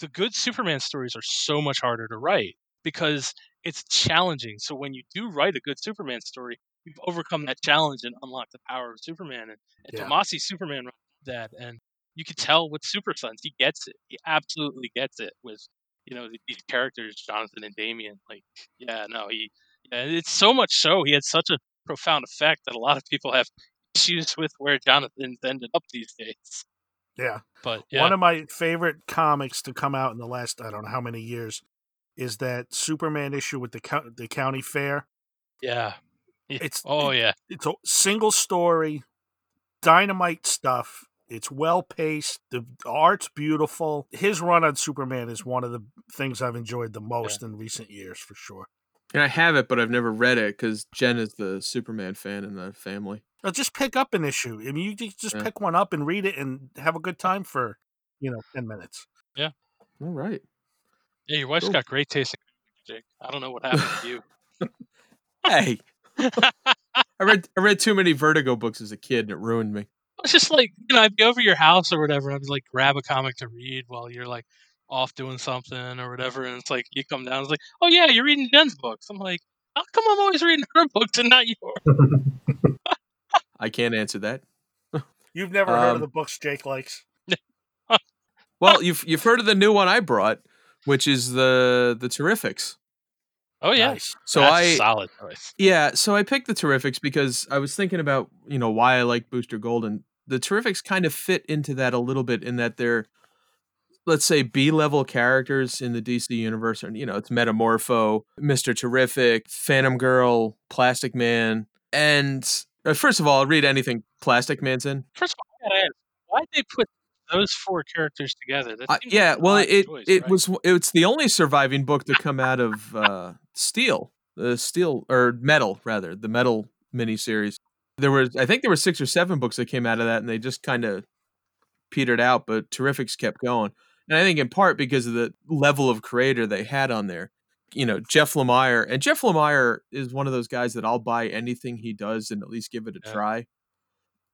the good Superman stories are so much harder to write because it's challenging. So when you do write a good Superman story, you've overcome that challenge and unlocked the power of Superman. And, and Yeah. Tomasi's Superman that, and you could tell with Super Sons, he gets it. He absolutely gets it with you know these characters, Jonathan and Damian. Like, yeah, no, he. Yeah, it's so much so he had such a profound effect that a lot of people have issues with where Jonathan's ended up these days. Yeah. But yeah, One of my favorite comics to come out in the last I don't know how many years is that Superman issue with the co- the county fair. yeah, It's- oh yeah, It's a single story, dynamite stuff. It's well paced. The art's beautiful. His run on Superman is one of the things I've enjoyed the most in recent years, for sure. And I have it, but I've never read it because Jen is the Superman fan in the family. Now just pick up an issue. I mean, you just Yeah. pick one up and read it and have a good time for, you know, 10 minutes. Yeah. All right. Yeah, your wife's Cool. got great taste in Jake. I don't know what happened to you. Hey, I read I read too many Vertigo books as a kid, and it ruined me. It's just like you know, I'd be over your house or whatever. and I'd like grab a comic to read while you're like off doing something or whatever, and it's like you come down, it's like, oh yeah, you're reading Jen's books. I'm like, how come I'm always reading her books and not yours? I can't answer that. You've never heard of Um, the books Jake likes. Well, you've you've heard of the new one I brought, which is the the Terrifics. Oh yeah, Nice. So That's I a solid choice. Yeah, so I picked the Terrifics because I was thinking about, you know, why I like Booster Gold and the Terrifics kind of fit into that a little bit in that they're let's say B-level characters in the DC universe and you know, it's Metamorpho, Mr. Terrific, Phantom Girl, Plastic Man, and uh, first of all, I'll read anything Plastic Man's in. First of all, I ask, why'd they put those four characters together? Seems yeah, well, it choice, it right? was it's the only surviving book to come out of uh, Steel, the Steel or Metal rather, the Metal miniseries. There was, I think, there were six or seven books that came out of that, and they just kind of petered out. But Terrifics kept going, and I think in part because of the level of creator they had on there. You know, Jeff Lemire, and Jeff Lemire is one of those guys that I'll buy anything he does and at least give it a Yeah. try.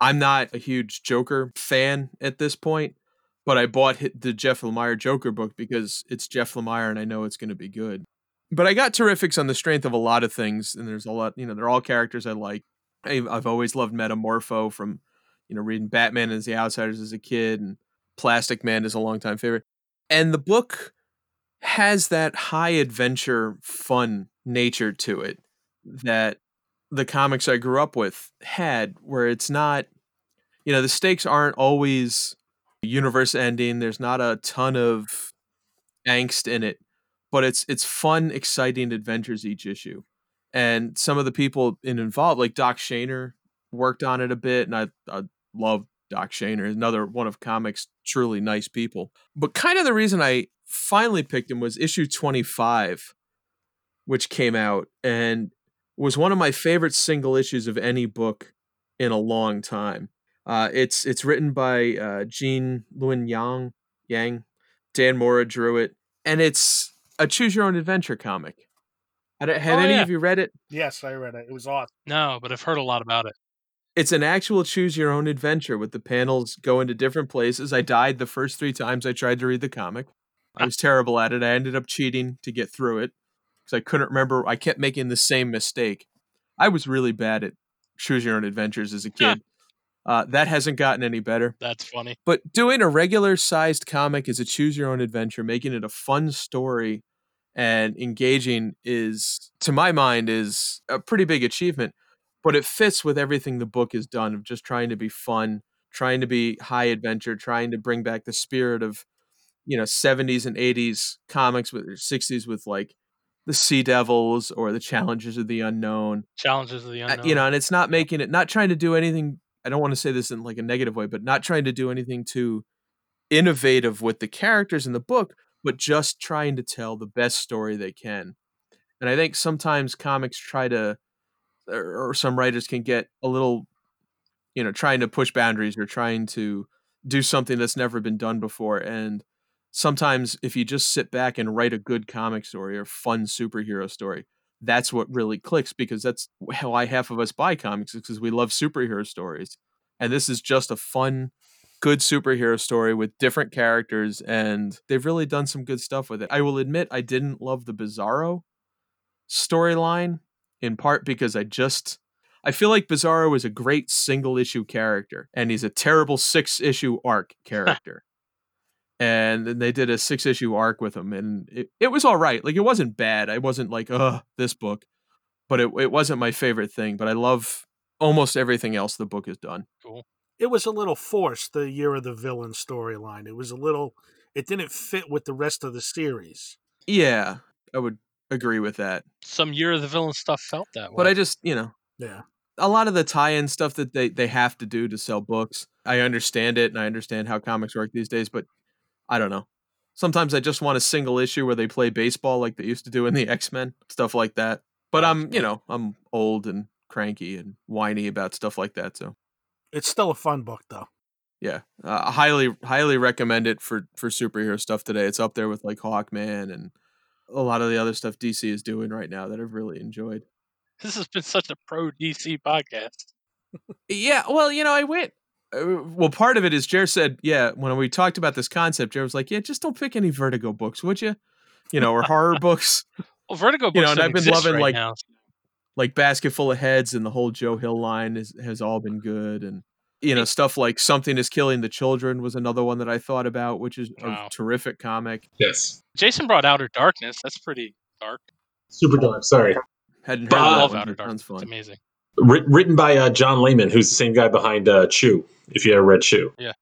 I'm not a huge Joker fan at this point, but I bought the Jeff Lemire Joker book because it's Jeff Lemire and I know it's going to be good. But I got Terrifics on the strength of a lot of things, and there's a lot, you know, they're all characters I like. I've, I've always loved Metamorpho from, you know, reading Batman and the Outsiders as a kid, and Plastic Man is a longtime favorite. And the book has that high adventure, fun nature to it that the comics I grew up with had, where it's not, you know, the stakes aren't always universe ending. There's not a ton of angst in it, but it's it's fun, exciting adventures each issue. And some of the people in involved, like Doc Shaner, worked on it a bit, and I I love Doc Shaner, another one of comics truly nice people. But kind of the reason I finally picked him was issue 25, which came out and was one of my favorite single issues of any book in a long time. Uh, it's it's written by uh, Gene Luen Yang, Yang, Dan Mora drew it, and it's a choose your own adventure comic. Had, had Oh, any yeah. of you read it? Yes, I read it. It was awesome. no, but I've heard a lot about it. It's an actual choose your own adventure with the panels going to different places. I died the first three times I tried to read the comic. I was terrible at it. I ended up cheating to get through it because I couldn't remember. I kept making the same mistake. I was really bad at choose your own adventures as a Yeah. kid. Uh, that hasn't gotten any better. That's funny. But doing a regular sized comic as a choose your own adventure, making it a fun story and engaging is, to my mind, is a pretty big achievement. But it fits with everything the book has done of just trying to be fun, trying to be high adventure, trying to bring back the spirit of, you know, 70s and 80s comics with 60s with like the Sea Devils or the Challengers of the Unknown Challengers of the unknown. you know, and it's not making it, not trying to do anything. I don't want to say this in like a negative way, but not trying to do anything too innovative with the characters in the book, but just trying to tell the best story they can. And I think sometimes comics try to, or, some writers can get a little, you know, trying to push boundaries or trying to do something that's never been done before. And sometimes if you just sit back and write a good comic story or fun superhero story, that's what really clicks because that's why half of us buy comics because we love superhero stories. And this is just a fun, good superhero story with different characters, and they've really done some good stuff with it. I will admit I didn't love the Bizarro storyline in part because I just I feel like Bizarro is a great single issue character and he's a terrible six issue arc character. and then they did a six issue arc with him and it, it was all right. Like it wasn't bad. I wasn't like, oh, this book. But it, it wasn't my favorite thing. But I love almost everything else the book has done. Cool. It was a little forced, the Year of the Villain storyline. It was a little, it didn't fit with the rest of the series. Yeah, I would agree with that. Some year of the villain stuff felt that way. But I just, you know, Yeah. a lot of the tie-in stuff that they they have to do to sell books. I understand it and I understand how comics work these days, but I don't know. Sometimes I just want a single issue where they play baseball like they used to do in the X-Men, stuff like that. But I'm, you know, I'm old and cranky and whiny about stuff like that, so It's still a fun book, though. yeah, uh, I highly highly recommend it for for superhero stuff today. It's up there with like Hawkman and a lot of the other stuff DC is doing right now that I've really enjoyed. This has been such a pro DC podcast. Yeah, well, you know, I went. Uh, well, part of it is Jared said, yeah, when we talked about this concept, Jared was like, yeah, just don't pick any Vertigo books, would you? You know, or horror books Well, Vertigo books You know, and I've been loving, right like, now. like Basket Full of Heads and the whole Joe Hill line is, has all been good. And, you know, stuff like Something is Killing the Children was another one that I thought about, which is Wow. a terrific comic. Yes. Jason brought Outer Darkness. That's pretty dark. Super dark. Sorry. Hadn't heard Uh, of that one, Outer but Darkness. sounds It's amazing. Writ- written by uh, John Layman, who's the same guy behind uh, Chew. If you ever read Chew. Yeah.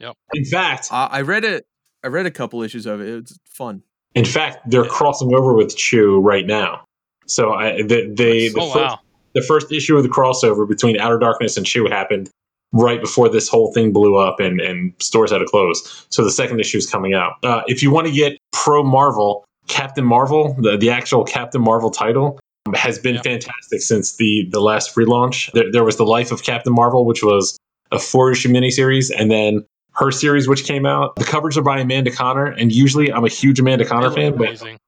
Yep. In fact, Uh, I read it. I read a couple issues of it. It's fun. in fact, they're crossing over with Chew right now. So I, they, they the, oh first, the first issue of the crossover between Outer Darkness and Chew happened right before this whole thing blew up and, and stores had to close. So the second issue is coming out. Uh, if you want to get pro Marvel, Captain Marvel, the, the actual Captain Marvel title, um, has been Yeah. fantastic since the, the last relaunch. There, there was The Life of Captain Marvel, which was a four issue miniseries, and then her series, which came out. The covers are by Amanda Conner, and usually I'm a huge Amanda Conner fan, but amazing.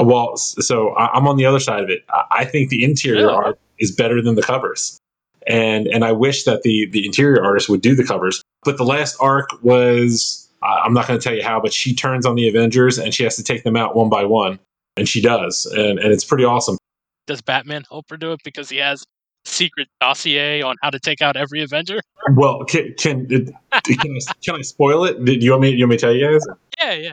uh, Well, so I- I'm on the other side of it. I I think the interior Really? art is better than the covers, and and I wish that the the interior artist would do the covers. But the last arc was uh, I'm not going to tell you how, but she turns on the Avengers and she has to take them out one by one, and she does, and and it's pretty awesome. Does Batman help her do it because he has secret dossier on how to take out every Avenger? Well, can can can I, can I spoil it? Do you want me? You want me to tell you guys? Yeah, yeah,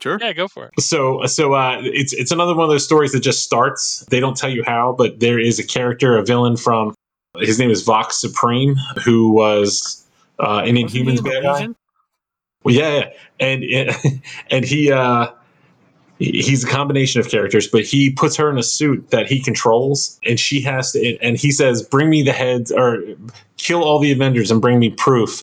Sure. yeah. Go for it. So so uh, it's it's another one of those stories that just starts. They don't tell you how, but there is a character, a villain from his name is Vox Supreme, who was uh, an Inhumans bad guy. Well, yeah, yeah, and and he uh, he's a combination of characters, but he puts her in a suit that he controls, and she has to. And he says, "Bring me the heads, or kill all the Avengers, and bring me proof,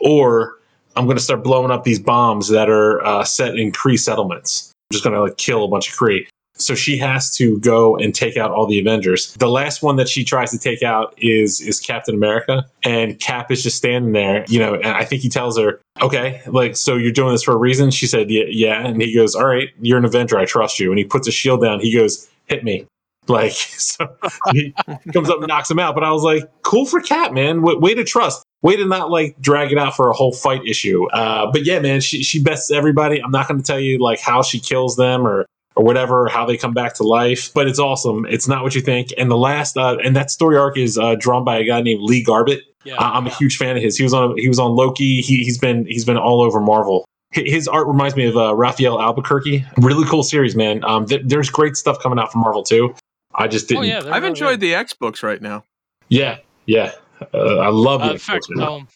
or I'm going to start blowing up these bombs that are uh, set in Kree settlements. I'm just going to like kill a bunch of Kree." So she has to go and take out all the Avengers. The last one that she tries to take out is is Captain America, and Cap is just standing there, you know. And I think he tells her, "Okay, like so you're doing this for a reason." She said, "Yeah, yeah." And he goes, "All right, you're an Avenger. I trust you." And he puts his shield down. He goes, "Hit me." Like so, he comes up and knocks him out. But I was like, "Cool for Cap, man. Way, way to trust." Way to not like drag it out for a whole fight issue. Uh, but yeah, man, she she bests everybody. I'm not going to tell you like how she kills them or or whatever, how they come back to life. But it's awesome. It's not what you think. And the last, uh, and that story arc is uh, drawn by a guy named Lee Garbett. Yeah, I- I'm a huge fan of his. He was on he was on Loki. He, he's been he's been all over Marvel. His art reminds me of uh, Rafael Albuquerque. Really cool series, man. Um, th- there's great stuff coming out from Marvel too. I just Oh didn't. Oh, yeah, I've really enjoyed good. the X books right now. yeah, yeah. Uh, I love Uh, the in fact, X-Men. um,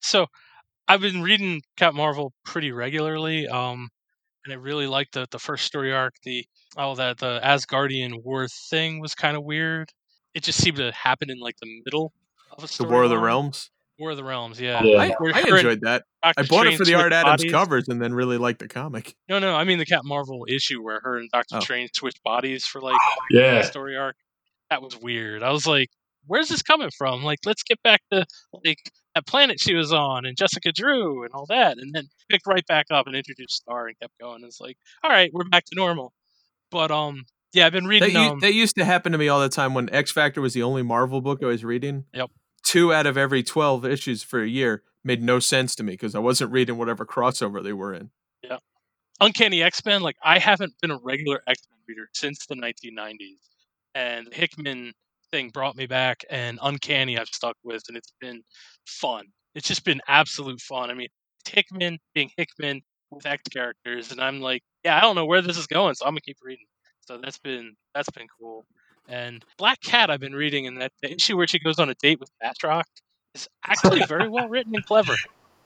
so I've been reading Cap Marvel pretty regularly, um, and I really liked the the first story arc. The oh, that the Asgardian war thing was kind of weird. It just seemed to happen in like the middle of a The story. War of the Realms. War of the Realms, yeah. Yeah. I, I enjoyed that. Doctor I bought it for the Art Adams bodies. covers and then really liked the comic. No, no, I mean the Cap Marvel issue where her and Doctor Oh. Strange switch bodies for like oh, Yeah, the story arc. That was weird. I was like, where's this coming from? Like, let's get back to like that planet she was on and Jessica Drew and all that, and then picked right back up and introduced Star and kept going. It's like, all right, we're back to normal. But um, yeah, I've been reading. u- um, that used to happen to me all the time when X Factor was the only Marvel book I was reading. Yep. Two out of every 12 issues for a year made no sense to me because I wasn't reading whatever crossover they were in. Yeah. Uncanny X Men, like I haven't been a regular X Men reader since the 1990s, and Hickman thing brought me back, and Uncanny I've stuck with, and it's been fun. It's just been absolute fun. I mean, Hickman being Hickman with X characters, and I'm like, yeah, I don't know where this is going, so I'm gonna keep reading. So that's been that's been cool. And Black Cat, I've been reading, and that the issue where she goes on a date with Batroc is actually very well written and clever.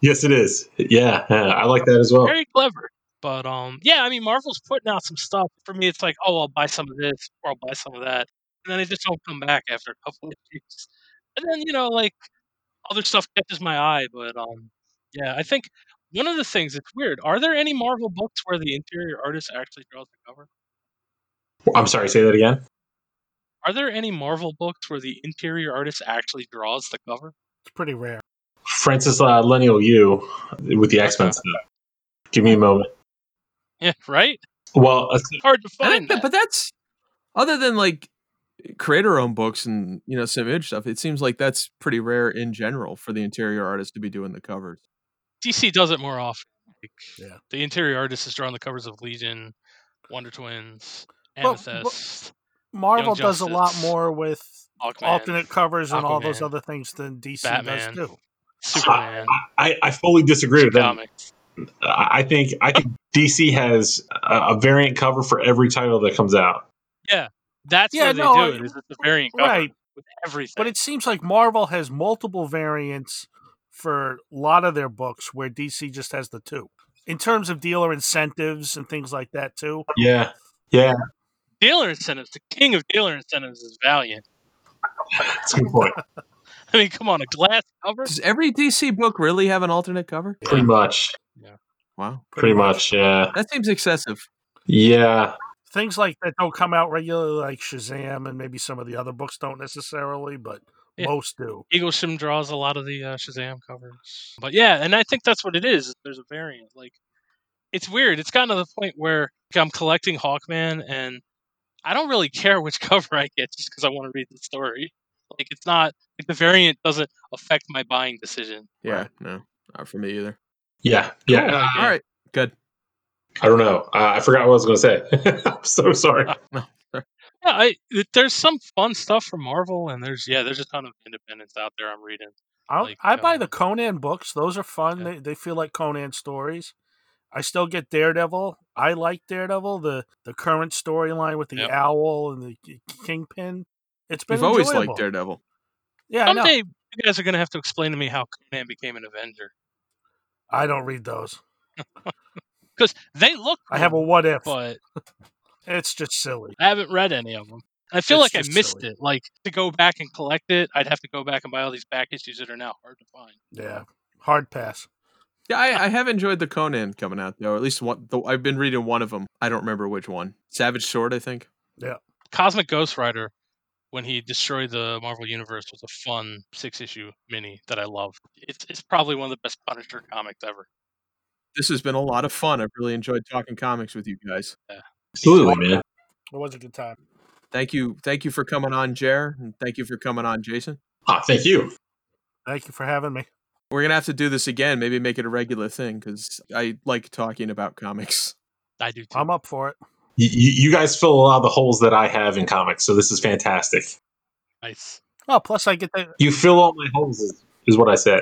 yes, it is. Yeah, yeah, I like that as well. very clever. But um, yeah, I mean, Marvel's putting out some stuff. For me, it's like, oh, I'll buy some of this or I'll buy some of that. And then they just don't come back after a couple of issues. And then you know, like other stuff catches my eye, but um, yeah, I think one of the things it's weird. Are there any Marvel books where the interior artist actually draws the cover? I'm sorry, say that again. Are there any Marvel books where the interior artist actually draws the cover? It's pretty rare. Francis uh, Leinil Yu with the X Men stuff. Give me a moment. Yeah, right. Well, uh, Hard to find that, that. but that's other than like creator owned books and you know some image stuff. It seems like that's pretty rare in general for the interior artist to be doing the covers. DC does it more often. Like, Yeah. The interior artist is drawing the covers of Legion, Wonder Twins, But- but- Amethyst, Marvel Young does a lot more with Hawkman, alternate covers and all those other things than DC Batman. does too. Superman, I, I fully disagree with that. I I think I think DC has a, a variant cover for every title that comes out. That's Yeah, where they no, do it. Is it's a variant cover Right, with everything. but it seems like Marvel has multiple variants for a lot of their books, where DC just has the two. In terms of dealer incentives and things like that too. Yeah, yeah, dealer incentives. The king of dealer incentives is Valiant. that's a good point. I mean, come on, a glass cover. Does every DC book really have an alternate cover? Pretty much, Yeah. Wow, pretty much. Yeah, that seems excessive. yeah. Things like that don't come out regularly, like Shazam, and maybe some of the other books don't necessarily, but Yeah. most do. Eaglesham draws a lot of the uh, Shazam covers. But yeah, and I think that's what it is. There's a variant. Like, it's weird. It's gotten to the point where I'm collecting Hawkman, and I don't really care which cover I get just because I want to read the story. Like, it's not like the variant doesn't affect my buying decision. Yeah, no, not for me either. Yeah, yeah. Cool. uh, All right, good. I don't know. Uh, I forgot what I was going to say. I'm so sorry. Yeah, I there's some fun stuff from Marvel, and there's yeah, there's a ton of independents out there I'm reading. I Like, I buy uh, the Conan books; those are fun. Yeah. They they feel like Conan stories. I still get Daredevil. I like Daredevil. The the current storyline with the Yep. owl and the Kingpin. It's been You've always liked Daredevil. Yeah, I know. Someday you guys are gonna have to explain to me how Conan became an Avenger I don't read those. because they look. I have a what if. but It's just silly. I haven't read any of them. I feel It's like I missed silly. it. Like to go back and collect it, I'd have to go back and buy all these back issues that are now hard to find. Yeah, hard pass. Yeah, I, I have enjoyed the Conan coming out though. At least one. The, I've been reading one of them. I don't remember which one. Savage Sword, I think. Yeah. Cosmic Ghost Rider, when he destroyed the Marvel Universe, was a fun six issue mini that I love. It's it's probably one of the best Punisher comics ever. This has been a lot of fun. I've really enjoyed talking comics with you guys. Yeah. Absolutely, man. It was a good time. Thank you, thank you for coming on, Jer, and thank you for coming on, Jason. Ah, thank you. Thank you for having me. We're gonna have to do this again. Maybe make it a regular thing because I like talking about comics. I do too. I'm up for it. You, you guys fill a lot of the holes that I have in comics, so this is fantastic. nice. Oh, plus I get the You fill all my holes, is, is what I said.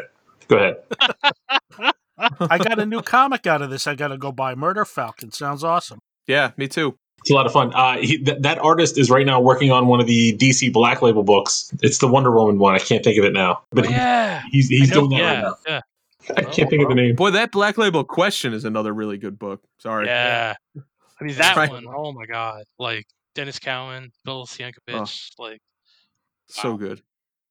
Go ahead. I got a new comic out of this. I got to go buy Murder Falcon. Sounds awesome. Yeah, me too. It's a lot of fun. Uh, he, th- that artist is right now working on one of the DC Black Label books. It's the Wonder Woman one. I can't think of it now, but Oh, yeah. he's he's doing that yeah, right now. yeah, I can't think of the name. Boy, that Black Label Question is another really good book. Sorry. yeah. I mean that Right. one. Oh my god! Like Denys Cowan, Bill Sienkiewicz. Like So good.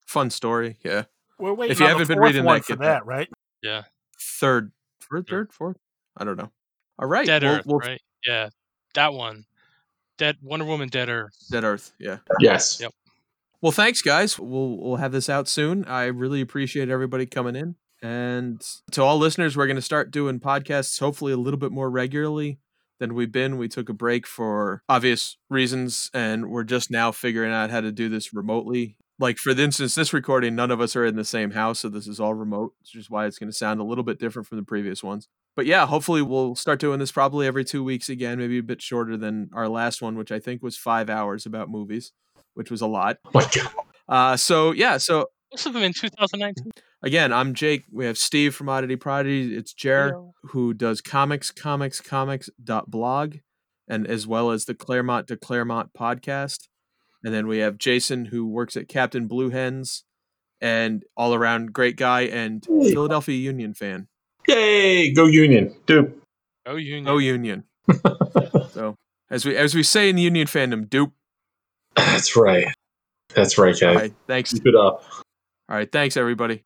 Fun story. Yeah. We're waiting If you on haven't the been reading that, for get that, that. right? yeah, Third, third, third, fourth. I don't know. All right. Dead we'll- Earth, we'll- right? Yeah, that one. Dead Wonder Woman, Dead Earth. Dead Earth. Yeah. Yes. Yep. Well, thanks, guys. We'll we'll have this out soon. I really appreciate everybody coming in, and to all listeners, we're going to start doing podcasts hopefully a little bit more regularly than we've been. We took a break for obvious reasons, and we're just now figuring out how to do this remotely. Like for the instance, this recording, none of us are in the same house, so this is all remote, which is why it's going to sound a little bit different from the previous ones. But yeah, hopefully we'll start doing this probably every two weeks again, maybe a bit shorter than our last one, which I think was five hours about movies, which was a lot. Oh my God. Uh, so yeah, so Most of them in 2019. again, I'm Jake. We have Steve from Oddity Prodigy. It's Jer Yo. who does comics, comics, comics dot blog, and as well as the Claremont to Claremont podcast. And then we have Jason who works at Captain Blue Hens, and all around great guy and Philadelphia Union fan. Yay! Go Union, dude. Go Union. Oh Union. so as we as we say in the Union fandom, dupe. That's right. That's right, guys. right. Thanks. Keep it up. All right. Thanks, everybody.